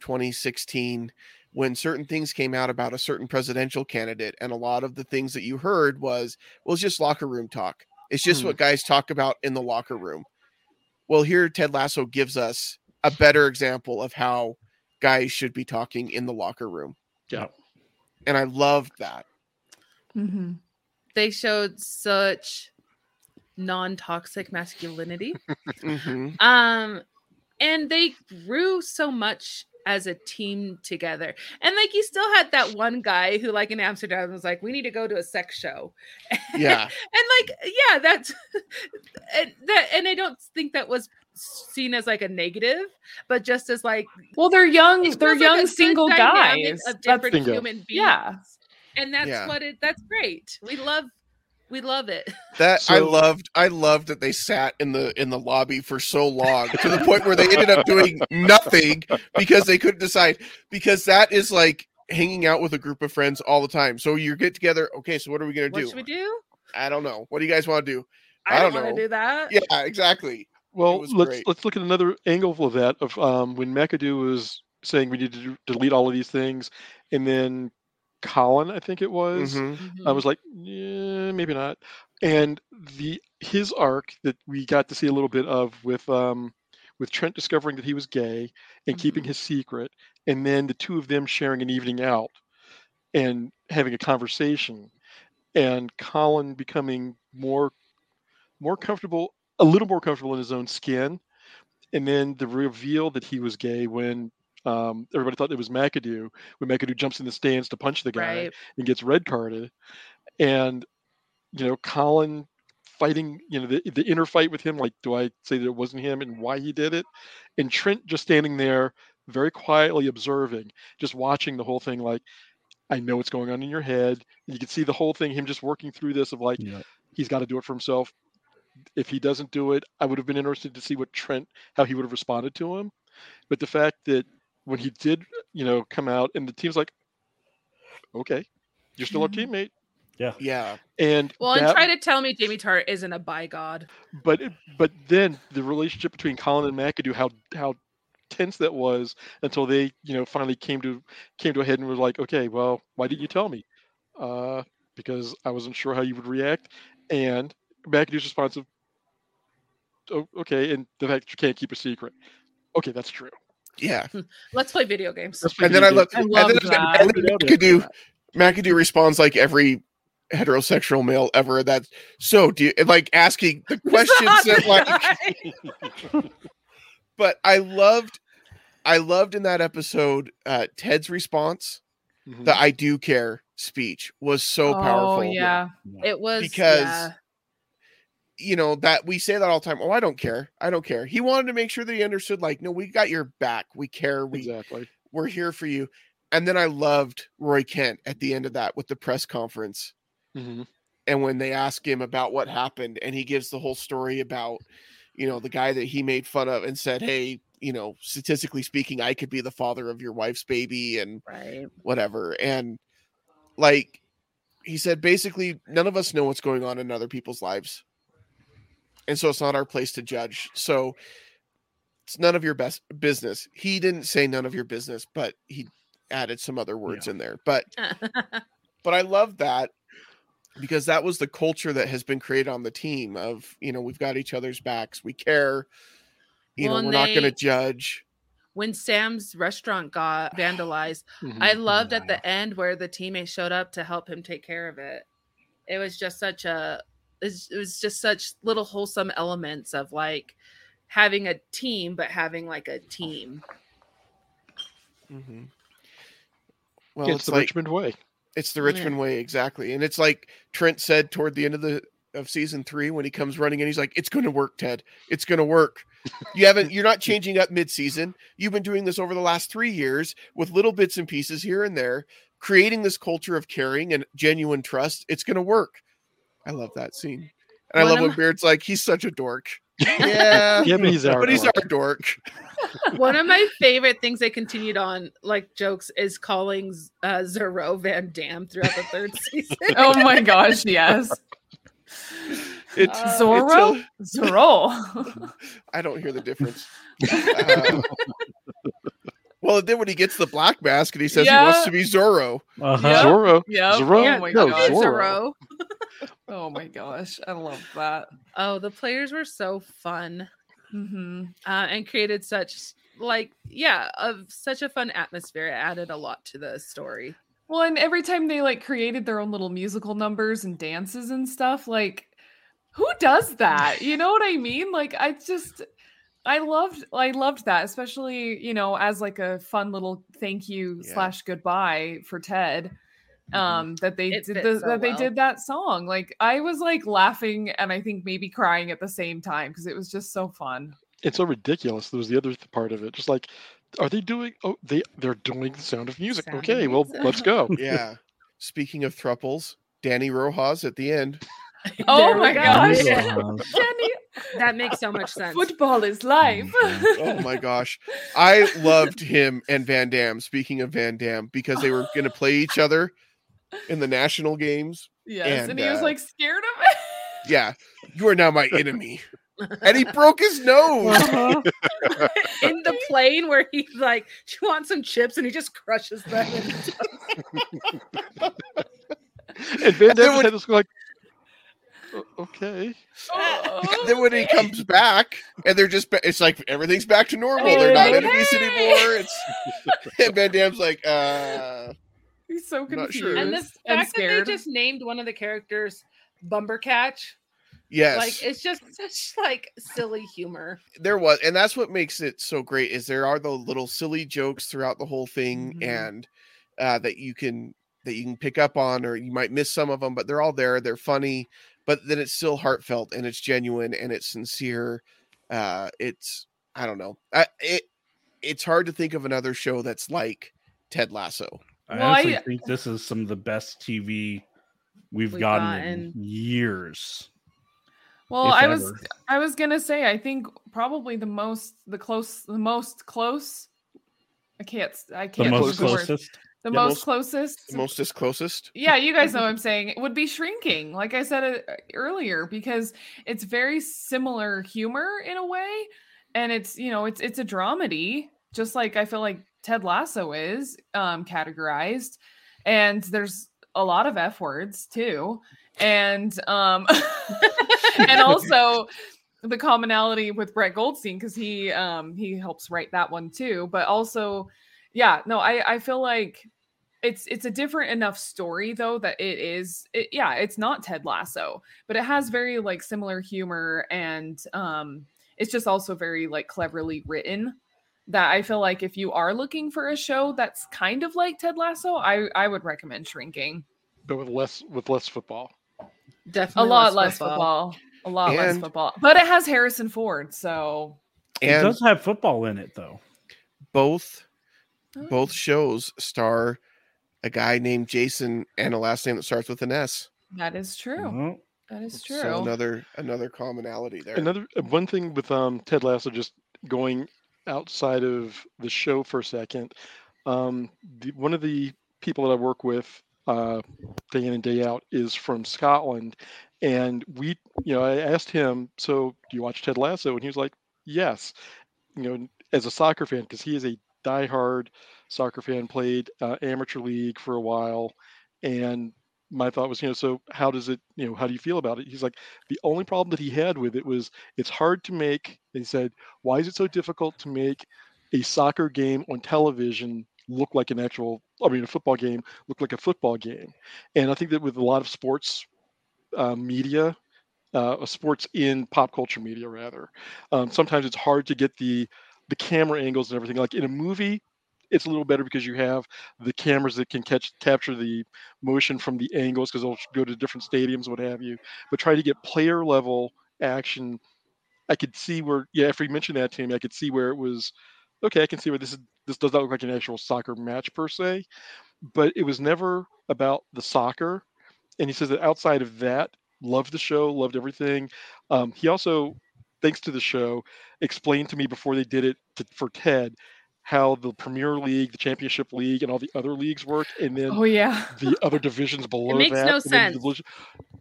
[SPEAKER 5] 2016, when certain things came out about a certain presidential candidate, and a lot of the things that you heard was, well, it's just locker room talk. It's just
[SPEAKER 3] Hmm.
[SPEAKER 5] what guys talk about in the locker room. Well, here Ted Lasso gives us a better example of how guys should be talking in the locker room.
[SPEAKER 3] Yeah.
[SPEAKER 5] And I loved that.
[SPEAKER 2] Mhm.
[SPEAKER 1] they showed such non-toxic masculinity.
[SPEAKER 5] Mhm.
[SPEAKER 1] um and they grew so much as a team together and like you still had that one guy who like in amsterdam was like we need to go to a sex show
[SPEAKER 5] Yeah.
[SPEAKER 1] and like yeah that's and that and i don't think that was seen as like a negative but just as like
[SPEAKER 2] Well, they're young. They're
[SPEAKER 1] feels like
[SPEAKER 2] young single guys.
[SPEAKER 1] of different
[SPEAKER 3] Bingo.
[SPEAKER 1] human beings
[SPEAKER 2] yeah.
[SPEAKER 1] and that's
[SPEAKER 5] Yeah.
[SPEAKER 1] what it that's great we love we love it
[SPEAKER 5] That I loved. I loved that they sat in the in the lobby for so long to the point where they ended up doing nothing because they couldn't decide. Because that is like hanging out with a group of friends all the time. So you get together. Okay, so what are we gonna
[SPEAKER 1] What
[SPEAKER 5] do?
[SPEAKER 1] What should we do?
[SPEAKER 5] I don't know. What do you guys want to do?
[SPEAKER 1] I,
[SPEAKER 5] I
[SPEAKER 1] don't
[SPEAKER 5] don't
[SPEAKER 1] want to do that.
[SPEAKER 5] Yeah, exactly.
[SPEAKER 3] Well, let's
[SPEAKER 5] great.
[SPEAKER 3] let's look at another angle of that. Of um, when McAdoo was saying we need to delete all of these things, and then Colin, I think it was,
[SPEAKER 5] Mhm.
[SPEAKER 3] I was like, yeah, maybe not. And the his arc that we got to see a little bit of with um with Trent discovering that he was gay and keeping
[SPEAKER 1] Mhm.
[SPEAKER 3] his secret, and then the two of them sharing an evening out and having a conversation, and Colin becoming more more comfortable, a little more comfortable in his own skin, and then the reveal that he was gay when um, everybody thought it was McAdoo when McAdoo jumps in the stands to punch the guy
[SPEAKER 1] Right.
[SPEAKER 3] and gets red carded, and you know Colin fighting, you know the the inner fight with him. Like, do I say that it wasn't him and why he did it? And Trent just standing there, very quietly observing, just watching the whole thing. Like, I know what's going on in your head. And you can see the whole thing, him just working through this of like,
[SPEAKER 4] Yeah.
[SPEAKER 3] he's got to do it for himself. If he doesn't do it, I would have been interested to see what Trent, how he would have responded to him. But the fact that when he did, you know, come out and the team's like, okay, you're still our teammate.
[SPEAKER 5] Yeah. Yeah.
[SPEAKER 3] And
[SPEAKER 1] Well, and try to tell me Jamie Tartt isn't a by god.
[SPEAKER 3] but but then the relationship between Colin and McAdoo, how how tense that was until they you know finally came to came to a head and was like, okay, well, why didn't you tell me? Uh, because I wasn't sure how you would react. And McAdoo's response of, oh, okay, and the fact that you can't keep a secret. Okay, that's true.
[SPEAKER 5] Yeah.
[SPEAKER 1] Let's play video games.
[SPEAKER 3] That's
[SPEAKER 5] And then I look
[SPEAKER 2] I
[SPEAKER 5] and
[SPEAKER 2] love
[SPEAKER 5] then, and then McAdoo, McAdoo responds like every heterosexual male ever that so do you like asking the questions that like but I loved I loved in that episode uh Ted's response
[SPEAKER 3] Mhm.
[SPEAKER 5] the I do care speech was so
[SPEAKER 2] oh,
[SPEAKER 5] powerful.
[SPEAKER 2] yeah.
[SPEAKER 1] it was
[SPEAKER 5] Because
[SPEAKER 1] yeah.
[SPEAKER 5] You know, that we say that all the time. Oh, I don't care. I don't care. He wanted to make sure that he understood, like, no, we got your back. We care. We
[SPEAKER 3] exactly.
[SPEAKER 5] we're here for you. And then I loved Roy Kent at the end of that with the press conference.
[SPEAKER 3] Mhm.
[SPEAKER 5] And when they ask him about what happened, and he gives the whole story about, you know, the guy that he made fun of and said, Hey, you know, statistically speaking, I could be the father of your wife's baby and
[SPEAKER 1] right.
[SPEAKER 5] whatever. And like he said, basically, none of us know what's going on in other people's lives. And so it's not our place to judge. So it's none of your best business. He didn't say none of your business, but he added some other words in there. But but I love that because that was the culture that has been created on the team of, you know, we've got each other's backs, we care, you
[SPEAKER 1] Well,
[SPEAKER 5] know, we're not going to judge.
[SPEAKER 1] when Sam's restaurant got vandalized, I
[SPEAKER 3] Mhm.
[SPEAKER 1] loved at the end where the teammates showed up to help him take care of it. It was just such a it was just such little wholesome elements of like having a team but having like a team.
[SPEAKER 5] Mhm. Well,
[SPEAKER 3] it's,
[SPEAKER 5] it's,
[SPEAKER 3] the
[SPEAKER 5] like
[SPEAKER 3] Richmond way.
[SPEAKER 5] It's the
[SPEAKER 1] Yeah.
[SPEAKER 5] Richmond way, exactly. And it's like Trent said toward the end of the of season three when he comes running in, he's like, "It's going to work, Ted. It's going to work. You haven't. You're not changing up mid season. You've been doing this over the last three years with little bits and pieces here and there, creating this culture of caring and genuine trust. It's going to work." I love that scene, and I love
[SPEAKER 1] of
[SPEAKER 5] when Beard's like, "He's such a dork." Yeah,
[SPEAKER 3] Yeah, but he's our
[SPEAKER 5] but he's
[SPEAKER 3] dork.
[SPEAKER 5] our dork.
[SPEAKER 1] One of my favorite things they continued on like jokes is calling uh, Zero Van Damme throughout the third season.
[SPEAKER 2] Oh my gosh, yes.
[SPEAKER 5] It's
[SPEAKER 1] Uh,
[SPEAKER 2] Zorro?
[SPEAKER 5] it's
[SPEAKER 2] Zorro.
[SPEAKER 5] I don't hear the difference. Uh, well, then when he gets the black mask and he says he wants to be Zorro,
[SPEAKER 4] Uh-huh.
[SPEAKER 2] Yeah.
[SPEAKER 3] Zorro.
[SPEAKER 2] Yep.
[SPEAKER 3] Zorro?
[SPEAKER 2] Oh my
[SPEAKER 3] No,
[SPEAKER 2] gosh.
[SPEAKER 3] Zorro.
[SPEAKER 1] Zero.
[SPEAKER 2] Oh my gosh. I love that.
[SPEAKER 1] Oh, the players were so fun.
[SPEAKER 2] hmm
[SPEAKER 1] uh, and created such like yeah of such a fun atmosphere it added a lot to the story
[SPEAKER 2] Well, and every time they like created their own little musical numbers and dances and stuff, like who does that? You know what I mean? Like I just I loved I loved that, especially, you know, as like a fun little thank you
[SPEAKER 5] Yeah.
[SPEAKER 2] slash goodbye for Ted. Um, that they
[SPEAKER 1] It
[SPEAKER 2] did the,
[SPEAKER 1] so
[SPEAKER 2] that they did that song. Like I was like laughing and I think maybe crying at the same time because it was just so fun.
[SPEAKER 3] It's so ridiculous. There was the other part of it. Just like, are they doing? Oh, they they're doing the Sound of Music.
[SPEAKER 1] Sound of
[SPEAKER 3] okay, well, let's go.
[SPEAKER 5] yeah. Speaking of thruples, Danny Rojas at the end.
[SPEAKER 2] Oh my gosh. Jenny.
[SPEAKER 1] that makes so much sense.
[SPEAKER 2] Football is life.
[SPEAKER 5] oh my gosh. I loved him and Van Damme. Speaking of Van Damme, because they were going to play each other in the national games.
[SPEAKER 2] yes,
[SPEAKER 5] And,
[SPEAKER 2] and, he was
[SPEAKER 5] uh,
[SPEAKER 2] like scared of it.
[SPEAKER 5] Yeah, you are now my enemy. And he broke his nose.
[SPEAKER 4] Uh-huh.
[SPEAKER 1] in the plane where he's like, "Do you want some chips?" and he just crushes them.
[SPEAKER 3] And Van
[SPEAKER 5] And then
[SPEAKER 3] Damme
[SPEAKER 5] when-
[SPEAKER 3] had like, "O- okay.
[SPEAKER 5] And then when he comes back, and they're just, ba- it's like everything's back to normal. They're not
[SPEAKER 2] Hey.
[SPEAKER 5] enemies anymore. It's and Van Damme's like, uh,
[SPEAKER 2] He's so confused
[SPEAKER 5] sure.
[SPEAKER 1] and the
[SPEAKER 2] and
[SPEAKER 1] fact that they just named one of the characters Bumbercatch,
[SPEAKER 5] yes.
[SPEAKER 1] like it's just such like silly humor.
[SPEAKER 5] there was and that's what makes it so great is there are the little silly jokes throughout the whole thing
[SPEAKER 2] Mhm.
[SPEAKER 5] and uh that you can that you can pick up on or you might miss some of them but they're all there they're funny but then it's still heartfelt and it's genuine and it's sincere uh it's i don't know I, it it's hard to think of another show that's like ted lasso
[SPEAKER 4] I
[SPEAKER 2] Well,
[SPEAKER 4] honestly
[SPEAKER 2] I-
[SPEAKER 4] think this is some of the best TV we've,
[SPEAKER 1] We've
[SPEAKER 4] gotten,
[SPEAKER 1] gotten.
[SPEAKER 4] in years.
[SPEAKER 2] Well,
[SPEAKER 4] if
[SPEAKER 2] I was. I was gonna say I think probably the most the close the most close. I can't I can't the word.
[SPEAKER 4] closest.
[SPEAKER 2] The
[SPEAKER 5] Yeah,
[SPEAKER 2] most,
[SPEAKER 5] most-
[SPEAKER 2] closest.
[SPEAKER 5] the mostest closest
[SPEAKER 2] yeah, you guys know what I'm saying. It would be shrinking, like I said uh, earlier, because it's very similar humor in a way, and it's you know it's it's a dramedy, just like I feel like Ted Lasso is um, categorized, and there's a lot of f words too, and um, and also the commonality with Brett Goldstein because he um he helps write that one too. But also, yeah, no, I I feel like it's it's a different enough story though that it is it, yeah it's not Ted Lasso, but it has very like similar humor and um it's just also very like cleverly written. That I feel like if you are looking for a show that's kind of like Ted Lasso, I I would recommend Shrinking.
[SPEAKER 3] But with less with less football.
[SPEAKER 1] Definitely a
[SPEAKER 2] lot less football. A lot less football. But it has Harrison Ford, so
[SPEAKER 4] it does have football in it, though.
[SPEAKER 5] both
[SPEAKER 2] Oh.
[SPEAKER 5] both shows star a guy named jason and a last name that starts with an s
[SPEAKER 2] that is true.
[SPEAKER 4] Well,
[SPEAKER 2] That is true.
[SPEAKER 5] So another another commonality there.
[SPEAKER 3] Another uh, one thing with um, Ted Lasso, just going outside of the show for a second. Um, the, one of the people that I work with uh, day in and day out is from Scotland, and we, you know, I asked him, "So do you watch Ted Lasso?" And he was like, "Yes." You know, as a soccer fan, because he is a diehard soccer fan, played uh, amateur league for a while, and my thought was, you know, so how does it, you know, how do you feel about it? He's like, the only problem that he had with it was it's hard to make. He said, why is it so difficult to make a soccer game on television look like an actual, I mean, a football game look like a football game? And I think that with a lot of sports uh, media, uh, sports in pop culture media rather, um, sometimes it's hard to get the the camera angles and everything. Like in a movie, it's a little better because you have the cameras that can catch capture the motion from the angles because they'll go to different stadiums, what have you. But try to get player level action. I could see where, yeah, after you mentioned that to me, I could see where it was. Okay, I can see where this is. This does not look like an actual soccer match per se, but it was never about the soccer. And he says that outside of that, loved the show, loved everything. Um, he also, thanks to the show, explained to me before they did it to, for Ted how the Premier League, the Championship League, and all the other leagues work, and then
[SPEAKER 2] Oh yeah.
[SPEAKER 3] the other divisions below
[SPEAKER 1] makes
[SPEAKER 3] that.
[SPEAKER 1] no
[SPEAKER 3] and then the
[SPEAKER 1] sense.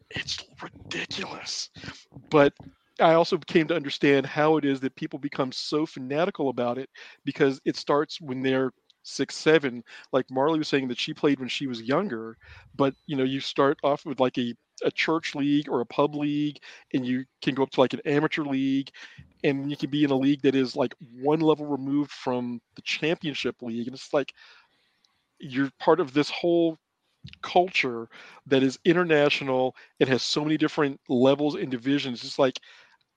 [SPEAKER 3] It's ridiculous. But I also came to understand how it is that people become so fanatical about it because it starts when they're six, seven. Like Marley was saying that she played when she was younger, but you know, you start off with like a a church league or a pub league, and you can go up to like an amateur league, and you can be in a league that is like one level removed from the championship league, and it's like you're part of this whole culture that is international. It has so many different levels and divisions. It's like,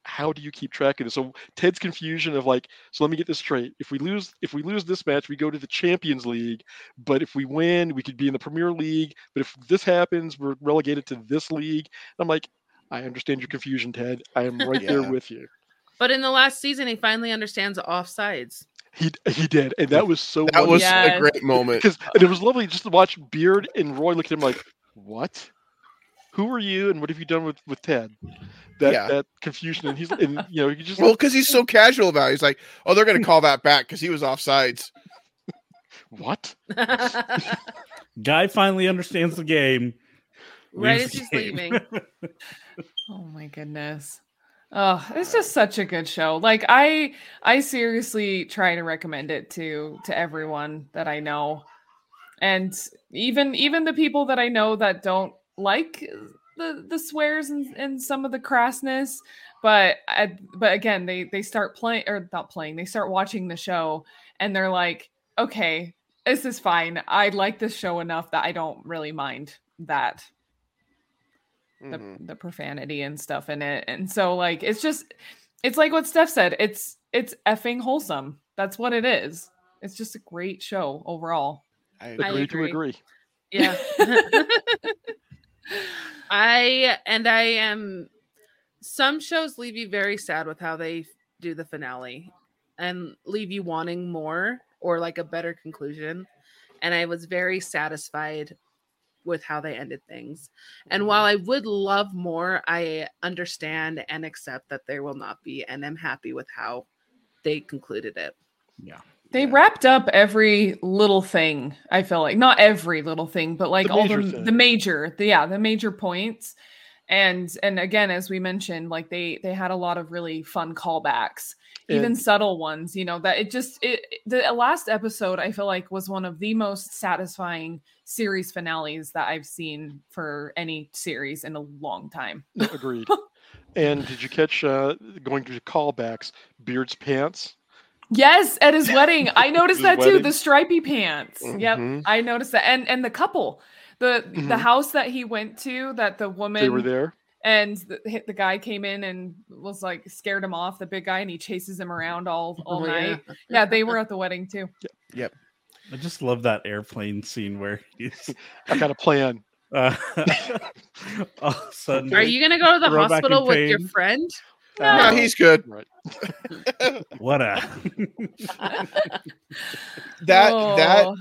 [SPEAKER 3] how do you keep track of this? So Ted's confusion of like, so let me get this straight. If we lose, if we lose this match, we go to the Champions League. But if we win, we could be in the Premier League. But if this happens, we're relegated to this league. I'm like, I understand your confusion, Ted. I am right there with you.
[SPEAKER 1] But in the last season, he finally understands offsides.
[SPEAKER 3] He he did, and that was so.
[SPEAKER 5] that was
[SPEAKER 2] Yes.
[SPEAKER 5] a great moment.
[SPEAKER 3] because it was lovely just to watch Beard and Roy look at him like, what? Who are you and what have you done with with Ted? That
[SPEAKER 5] Yeah.
[SPEAKER 3] that confusion, and he's and you know he just
[SPEAKER 5] Well, because he's so casual about it. He's like, oh, they're going to call that back because he was off sides.
[SPEAKER 3] what?
[SPEAKER 4] Guy finally understands the game.
[SPEAKER 1] right
[SPEAKER 4] leaves
[SPEAKER 1] as he's leaving.
[SPEAKER 2] Oh my goodness. Oh, it's just such a good show. Like I I seriously try to recommend it to to everyone that I know. And even even the people that I know that don't like the the swears and, and some of the crassness, but I, but again, they they start playing or not playing, they start watching the show and they're like, "Okay, this is fine. I like this show enough that I don't really mind that." the,
[SPEAKER 5] Mhm.
[SPEAKER 2] the profanity and stuff in it. And so like it's just it's like what Steph said. It's it's effing wholesome. That's what it is. It's just a great show overall.
[SPEAKER 5] I
[SPEAKER 1] I
[SPEAKER 3] Agree to
[SPEAKER 1] agree.
[SPEAKER 3] agree.
[SPEAKER 1] Yeah. I and I am some shows leave you very sad with how they do the finale and leave you wanting more or like a better conclusion. And I was very satisfied with how they ended things. And while mm-hmm. I would love more, I understand and accept that there will not be and I'm happy with how they concluded it.
[SPEAKER 4] Yeah.
[SPEAKER 2] They wrapped up every little thing. I feel like not every little thing, but like
[SPEAKER 3] The
[SPEAKER 2] all the
[SPEAKER 3] major
[SPEAKER 2] the major, the, yeah, the major points. And and again, as we mentioned, like they they had a lot of really fun callbacks, even subtle ones. You know that it just it the last episode I feel like was one of the most satisfying series finales that I've seen for any series in a long time.
[SPEAKER 3] Agreed. and did you catch uh going to callbacks? Beard's pants.
[SPEAKER 2] Yes, at his wedding. I noticed
[SPEAKER 3] His
[SPEAKER 2] that too. The stripy pants. Yep.
[SPEAKER 5] Mhm.
[SPEAKER 2] I noticed that. And and the couple. The the
[SPEAKER 3] Mhm.
[SPEAKER 2] house that he went to that the woman
[SPEAKER 3] They were there.
[SPEAKER 2] and the, the guy came in and was like scared him off, the big guy, and he chases him around all all
[SPEAKER 1] Oh,
[SPEAKER 2] night. Yeah. they were at the wedding too. Yep.
[SPEAKER 4] I just love that airplane scene where he's
[SPEAKER 3] I got a plan.
[SPEAKER 4] uh, all of a sudden.
[SPEAKER 1] Are you going to go to the hospital with your friend?
[SPEAKER 5] No,
[SPEAKER 2] No.
[SPEAKER 5] he's good.
[SPEAKER 3] Right.
[SPEAKER 4] What a
[SPEAKER 5] That that
[SPEAKER 2] Oh,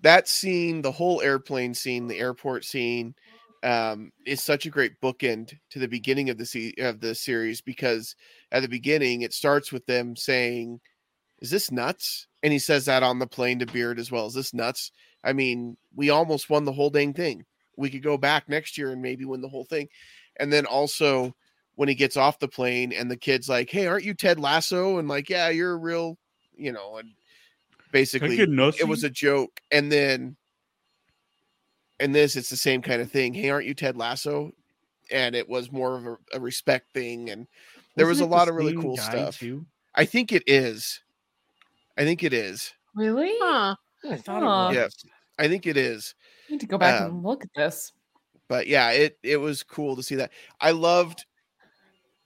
[SPEAKER 5] that scene, the whole airplane scene, the airport scene, um, is such a great bookend to the beginning of the se- of the series because at the beginning it starts with them saying, "Is this nuts?" And he says that on the plane to Beard as well. Is this nuts? I mean, we almost won the whole dang thing. We could go back next year and maybe win the whole thing. And then also when he gets off the plane and the kid's like, "Hey, aren't you Ted Lasso?" and like, "Yeah, you're a real," you know, and basically it was a joke and then in this it's the same kind of thing hey aren't you ted lasso and it was more of a, a respect thing and there was a lot of really cool stuff
[SPEAKER 4] Too?
[SPEAKER 5] i think it is i think it is
[SPEAKER 2] really?
[SPEAKER 1] Huh.
[SPEAKER 4] I thought
[SPEAKER 2] Huh.
[SPEAKER 4] it
[SPEAKER 5] Yeah.
[SPEAKER 4] was.
[SPEAKER 5] i think it is
[SPEAKER 2] I need to go back
[SPEAKER 5] Um,
[SPEAKER 2] and look at this.
[SPEAKER 5] but yeah it it was cool to see that i loved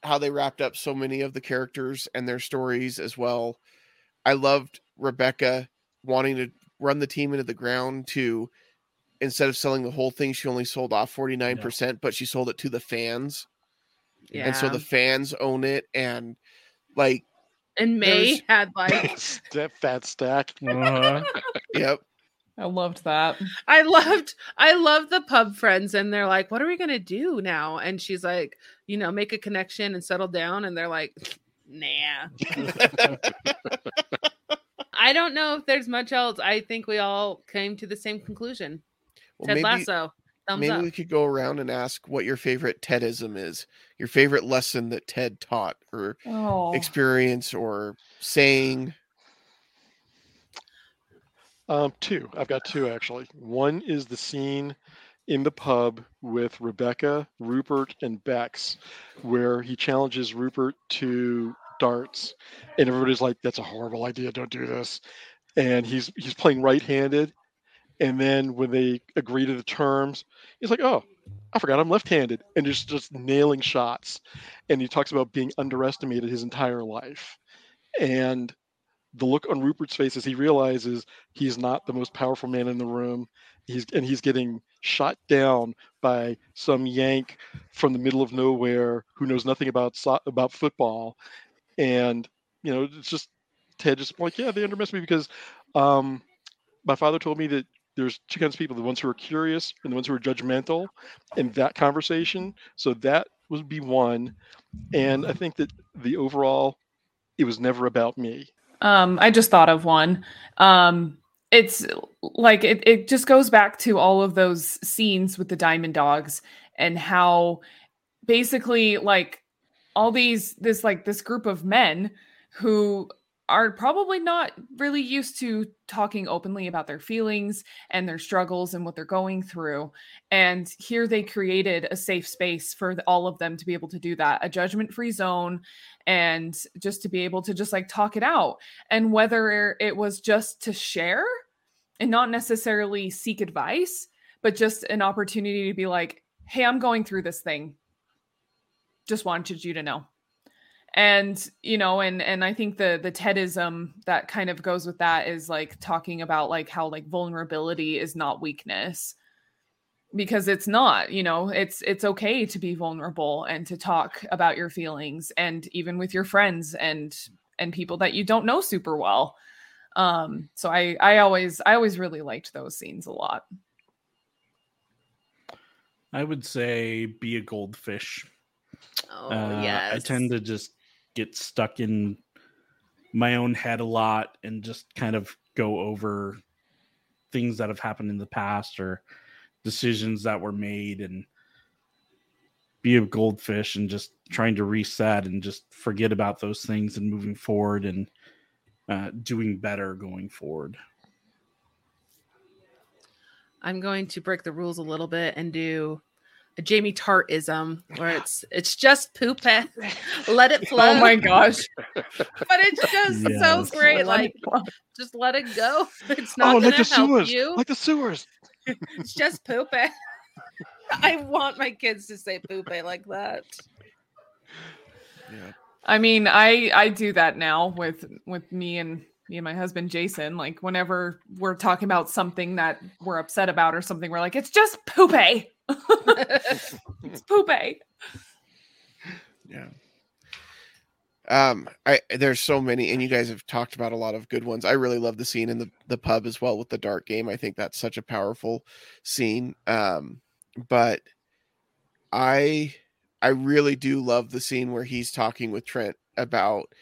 [SPEAKER 5] how they wrapped up so many of the characters and their stories as well i loved rebecca wanting to run the team into the ground to instead of selling the whole thing she only sold off 49% but she sold it to the fans
[SPEAKER 1] Yeah.
[SPEAKER 5] and so the fans own it and like
[SPEAKER 1] and
[SPEAKER 5] Mae
[SPEAKER 1] had like
[SPEAKER 3] that fat stack.
[SPEAKER 4] Uh-huh.
[SPEAKER 5] yep
[SPEAKER 2] I loved that.
[SPEAKER 1] I loved I loved the pub friends and they're like, what are we gonna do now? And she's like, you know, make a connection and settle down. And they're like, nah. I don't know if there's much else. I think we all came to the same conclusion.
[SPEAKER 5] well,
[SPEAKER 1] Ted
[SPEAKER 5] maybe,
[SPEAKER 1] Lasso. Thumbs
[SPEAKER 5] maybe
[SPEAKER 1] up.
[SPEAKER 5] we could go around and ask what your favorite tedism is your favorite lesson that ted taught or
[SPEAKER 2] Oh,
[SPEAKER 5] experience or saying
[SPEAKER 3] Um, two. I've got two actually. One is the scene in the pub with Rebecca, Rupert, and Bex, where he challenges Rupert to darts, and everybody's like, "That's a horrible idea. Don't do this." And he's he's playing right-handed, and then when they agree to the terms, he's like, "Oh, I forgot I'm left-handed," and just just nailing shots. And he talks about being underestimated his entire life, and the look on Rupert's face as he realizes he's not the most powerful man in the room. He's and he's getting shot down by some yank from the middle of nowhere who knows nothing about about football, and you know it's just Ted just like yeah they underestimated me because um, my father told me that there's two kinds of people: the ones who are curious and the ones who are judgmental. In that conversation, so that would be one. And I think that the overall, it was never about me.
[SPEAKER 2] Um, I just thought of one. Um, it's like it, it just goes back to all of those scenes with the diamond dogs and how basically like all these this like this group of men who are probably not really used to talking openly about their feelings and their struggles and what they're going through. And here they created a safe space for all of them to be able to do that, a judgment free zone, and just to be able to just like talk it out. And whether it was just to share and not necessarily seek advice, but just an opportunity to be like, hey, I'm going through this thing. Just wanted you to know and you know and and i think the the tedism that kind of goes with that is like talking about like how like vulnerability is not weakness. Because it's not you know it's it's okay to be vulnerable and to talk about your feelings and even with your friends and and people that you don't know super well. Um so i i always i always really liked those scenes a lot.
[SPEAKER 4] I would say be a goldfish.
[SPEAKER 1] Oh
[SPEAKER 4] uh,
[SPEAKER 1] yes.
[SPEAKER 4] I tend to just get stuck in my own head a lot and just kind of go over things that have happened in the past or decisions that were made and be a goldfish and just trying to reset and just forget about those things and moving forward and uh, doing better going forward.
[SPEAKER 1] I'm going to break the rules a little bit and do a Jamie Tartism where it's it's just poop. let it flow.
[SPEAKER 2] oh my gosh
[SPEAKER 1] but it's just
[SPEAKER 4] Yes.
[SPEAKER 1] so great.
[SPEAKER 2] Let
[SPEAKER 1] Like just let it go. It's not
[SPEAKER 3] oh,
[SPEAKER 1] gonna
[SPEAKER 3] like the
[SPEAKER 1] help
[SPEAKER 3] sewers,
[SPEAKER 1] you.
[SPEAKER 3] like the sewers.
[SPEAKER 1] It's just poop. I want my kids to say poop like that.
[SPEAKER 5] Yeah.
[SPEAKER 2] I mean, I I do that now with with me and me and my husband Jason. Like whenever we're talking about something that we're upset about or something, we're like, it's just poopy. Eh? It's poopy.
[SPEAKER 5] Yeah. Um, I there's so many, and you guys have talked about a lot of good ones. I really love the scene in the the pub as well with the dark game. I think that's such a powerful scene. Um, but I I really do love the scene where he's talking with Trent about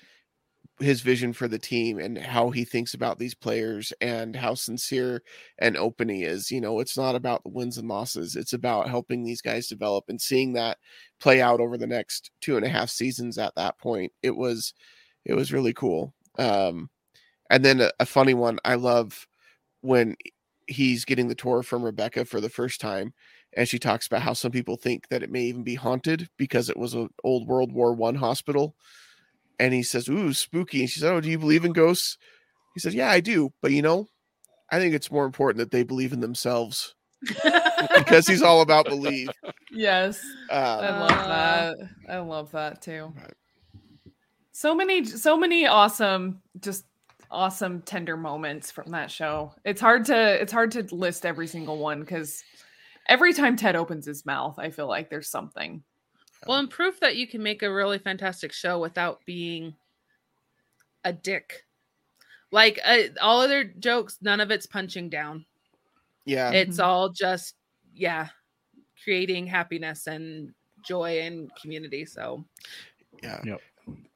[SPEAKER 5] his vision for the team and how he thinks about these players and how sincere and open he is. You know, it's not about the wins and losses. It's about helping these guys develop and seeing that play out over the next two and a half seasons at that point. It was it was really cool. Um and then a, a funny one, I love when he's getting the tour from Rebecca for the first time and she talks about how some people think that it may even be haunted because it was an old World War One hospital. And he says, Ooh, spooky. And she said, Oh, do you believe in ghosts? He said, Yeah, I do. But you know, I think it's more important that they believe in themselves because he's all about believe.
[SPEAKER 2] Yes. I
[SPEAKER 5] Um,
[SPEAKER 2] love
[SPEAKER 1] Uh,
[SPEAKER 2] that. I love that too.
[SPEAKER 5] Right.
[SPEAKER 2] So many, so many awesome, just awesome tender moments from that show. It's hard to, it's hard to list every single one because every time Ted opens his mouth, I feel like there's something.
[SPEAKER 1] Well, and proof that you can make a really fantastic show without being a dick. Like uh, all other jokes, none of it's punching down.
[SPEAKER 5] yeah.
[SPEAKER 1] It's
[SPEAKER 2] Mhm.
[SPEAKER 1] all just, yeah, creating happiness and joy and community. So
[SPEAKER 5] yeah.
[SPEAKER 4] Yep.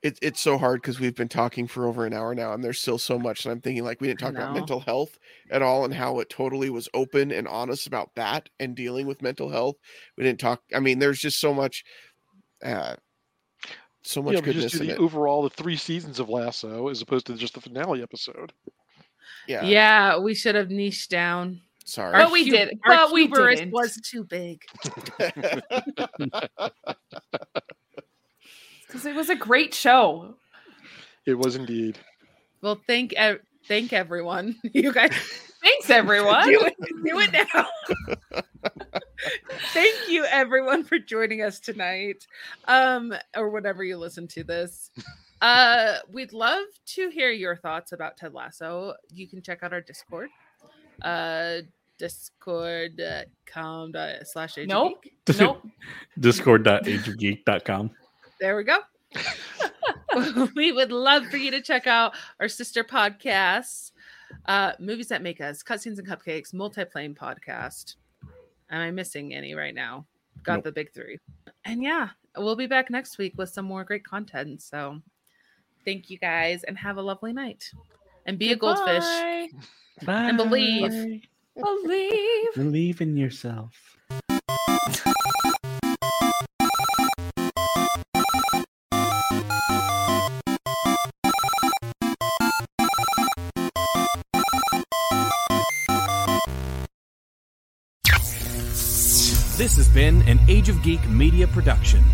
[SPEAKER 5] It, it's so hard because we've been talking for over an hour now and there's still so much and i'm thinking like we didn't talk about mental health at all and how it totally was open and honest about that and dealing with mental health we didn't talk i mean there's just so much uh so much
[SPEAKER 3] yeah,
[SPEAKER 5] goodness
[SPEAKER 3] just do
[SPEAKER 5] in
[SPEAKER 3] the
[SPEAKER 5] it
[SPEAKER 3] overall the three seasons of Lasso as opposed to just the finale episode.
[SPEAKER 5] yeah,
[SPEAKER 1] yeah, we should have niched down.
[SPEAKER 5] sorry
[SPEAKER 2] But we
[SPEAKER 1] hu-
[SPEAKER 2] did-
[SPEAKER 1] Our
[SPEAKER 2] but we
[SPEAKER 1] hubris
[SPEAKER 2] didn't.
[SPEAKER 1] was too big.
[SPEAKER 2] Because it was a great show.
[SPEAKER 3] it was indeed.
[SPEAKER 1] Well, thank ev- thank everyone. You guys
[SPEAKER 2] Thanks, everyone.
[SPEAKER 1] do it, do it now. Thank you everyone for joining us tonight. Um, or whenever you listen to this. Uh, we'd love to hear your thoughts about Ted Lasso. You can check out our Discord. Uh discord.com slash Age of
[SPEAKER 2] Nope.
[SPEAKER 1] Geek.
[SPEAKER 2] Nope.
[SPEAKER 4] Discord.ageofgeek.com.
[SPEAKER 1] There we go. we would love for you to check out our sister podcasts. Uh, movies that make us cutscenes and cupcakes, multi-plane podcast. Am I missing any right now? Got
[SPEAKER 4] Nope.
[SPEAKER 1] the big three. And yeah, we'll be back next week with some more great content. So thank you guys and have a lovely night. And be a goldfish.
[SPEAKER 2] Goodbye.
[SPEAKER 1] And believe.
[SPEAKER 2] Believe.
[SPEAKER 4] Believe in yourself.
[SPEAKER 6] This has been an Age of Geek media production.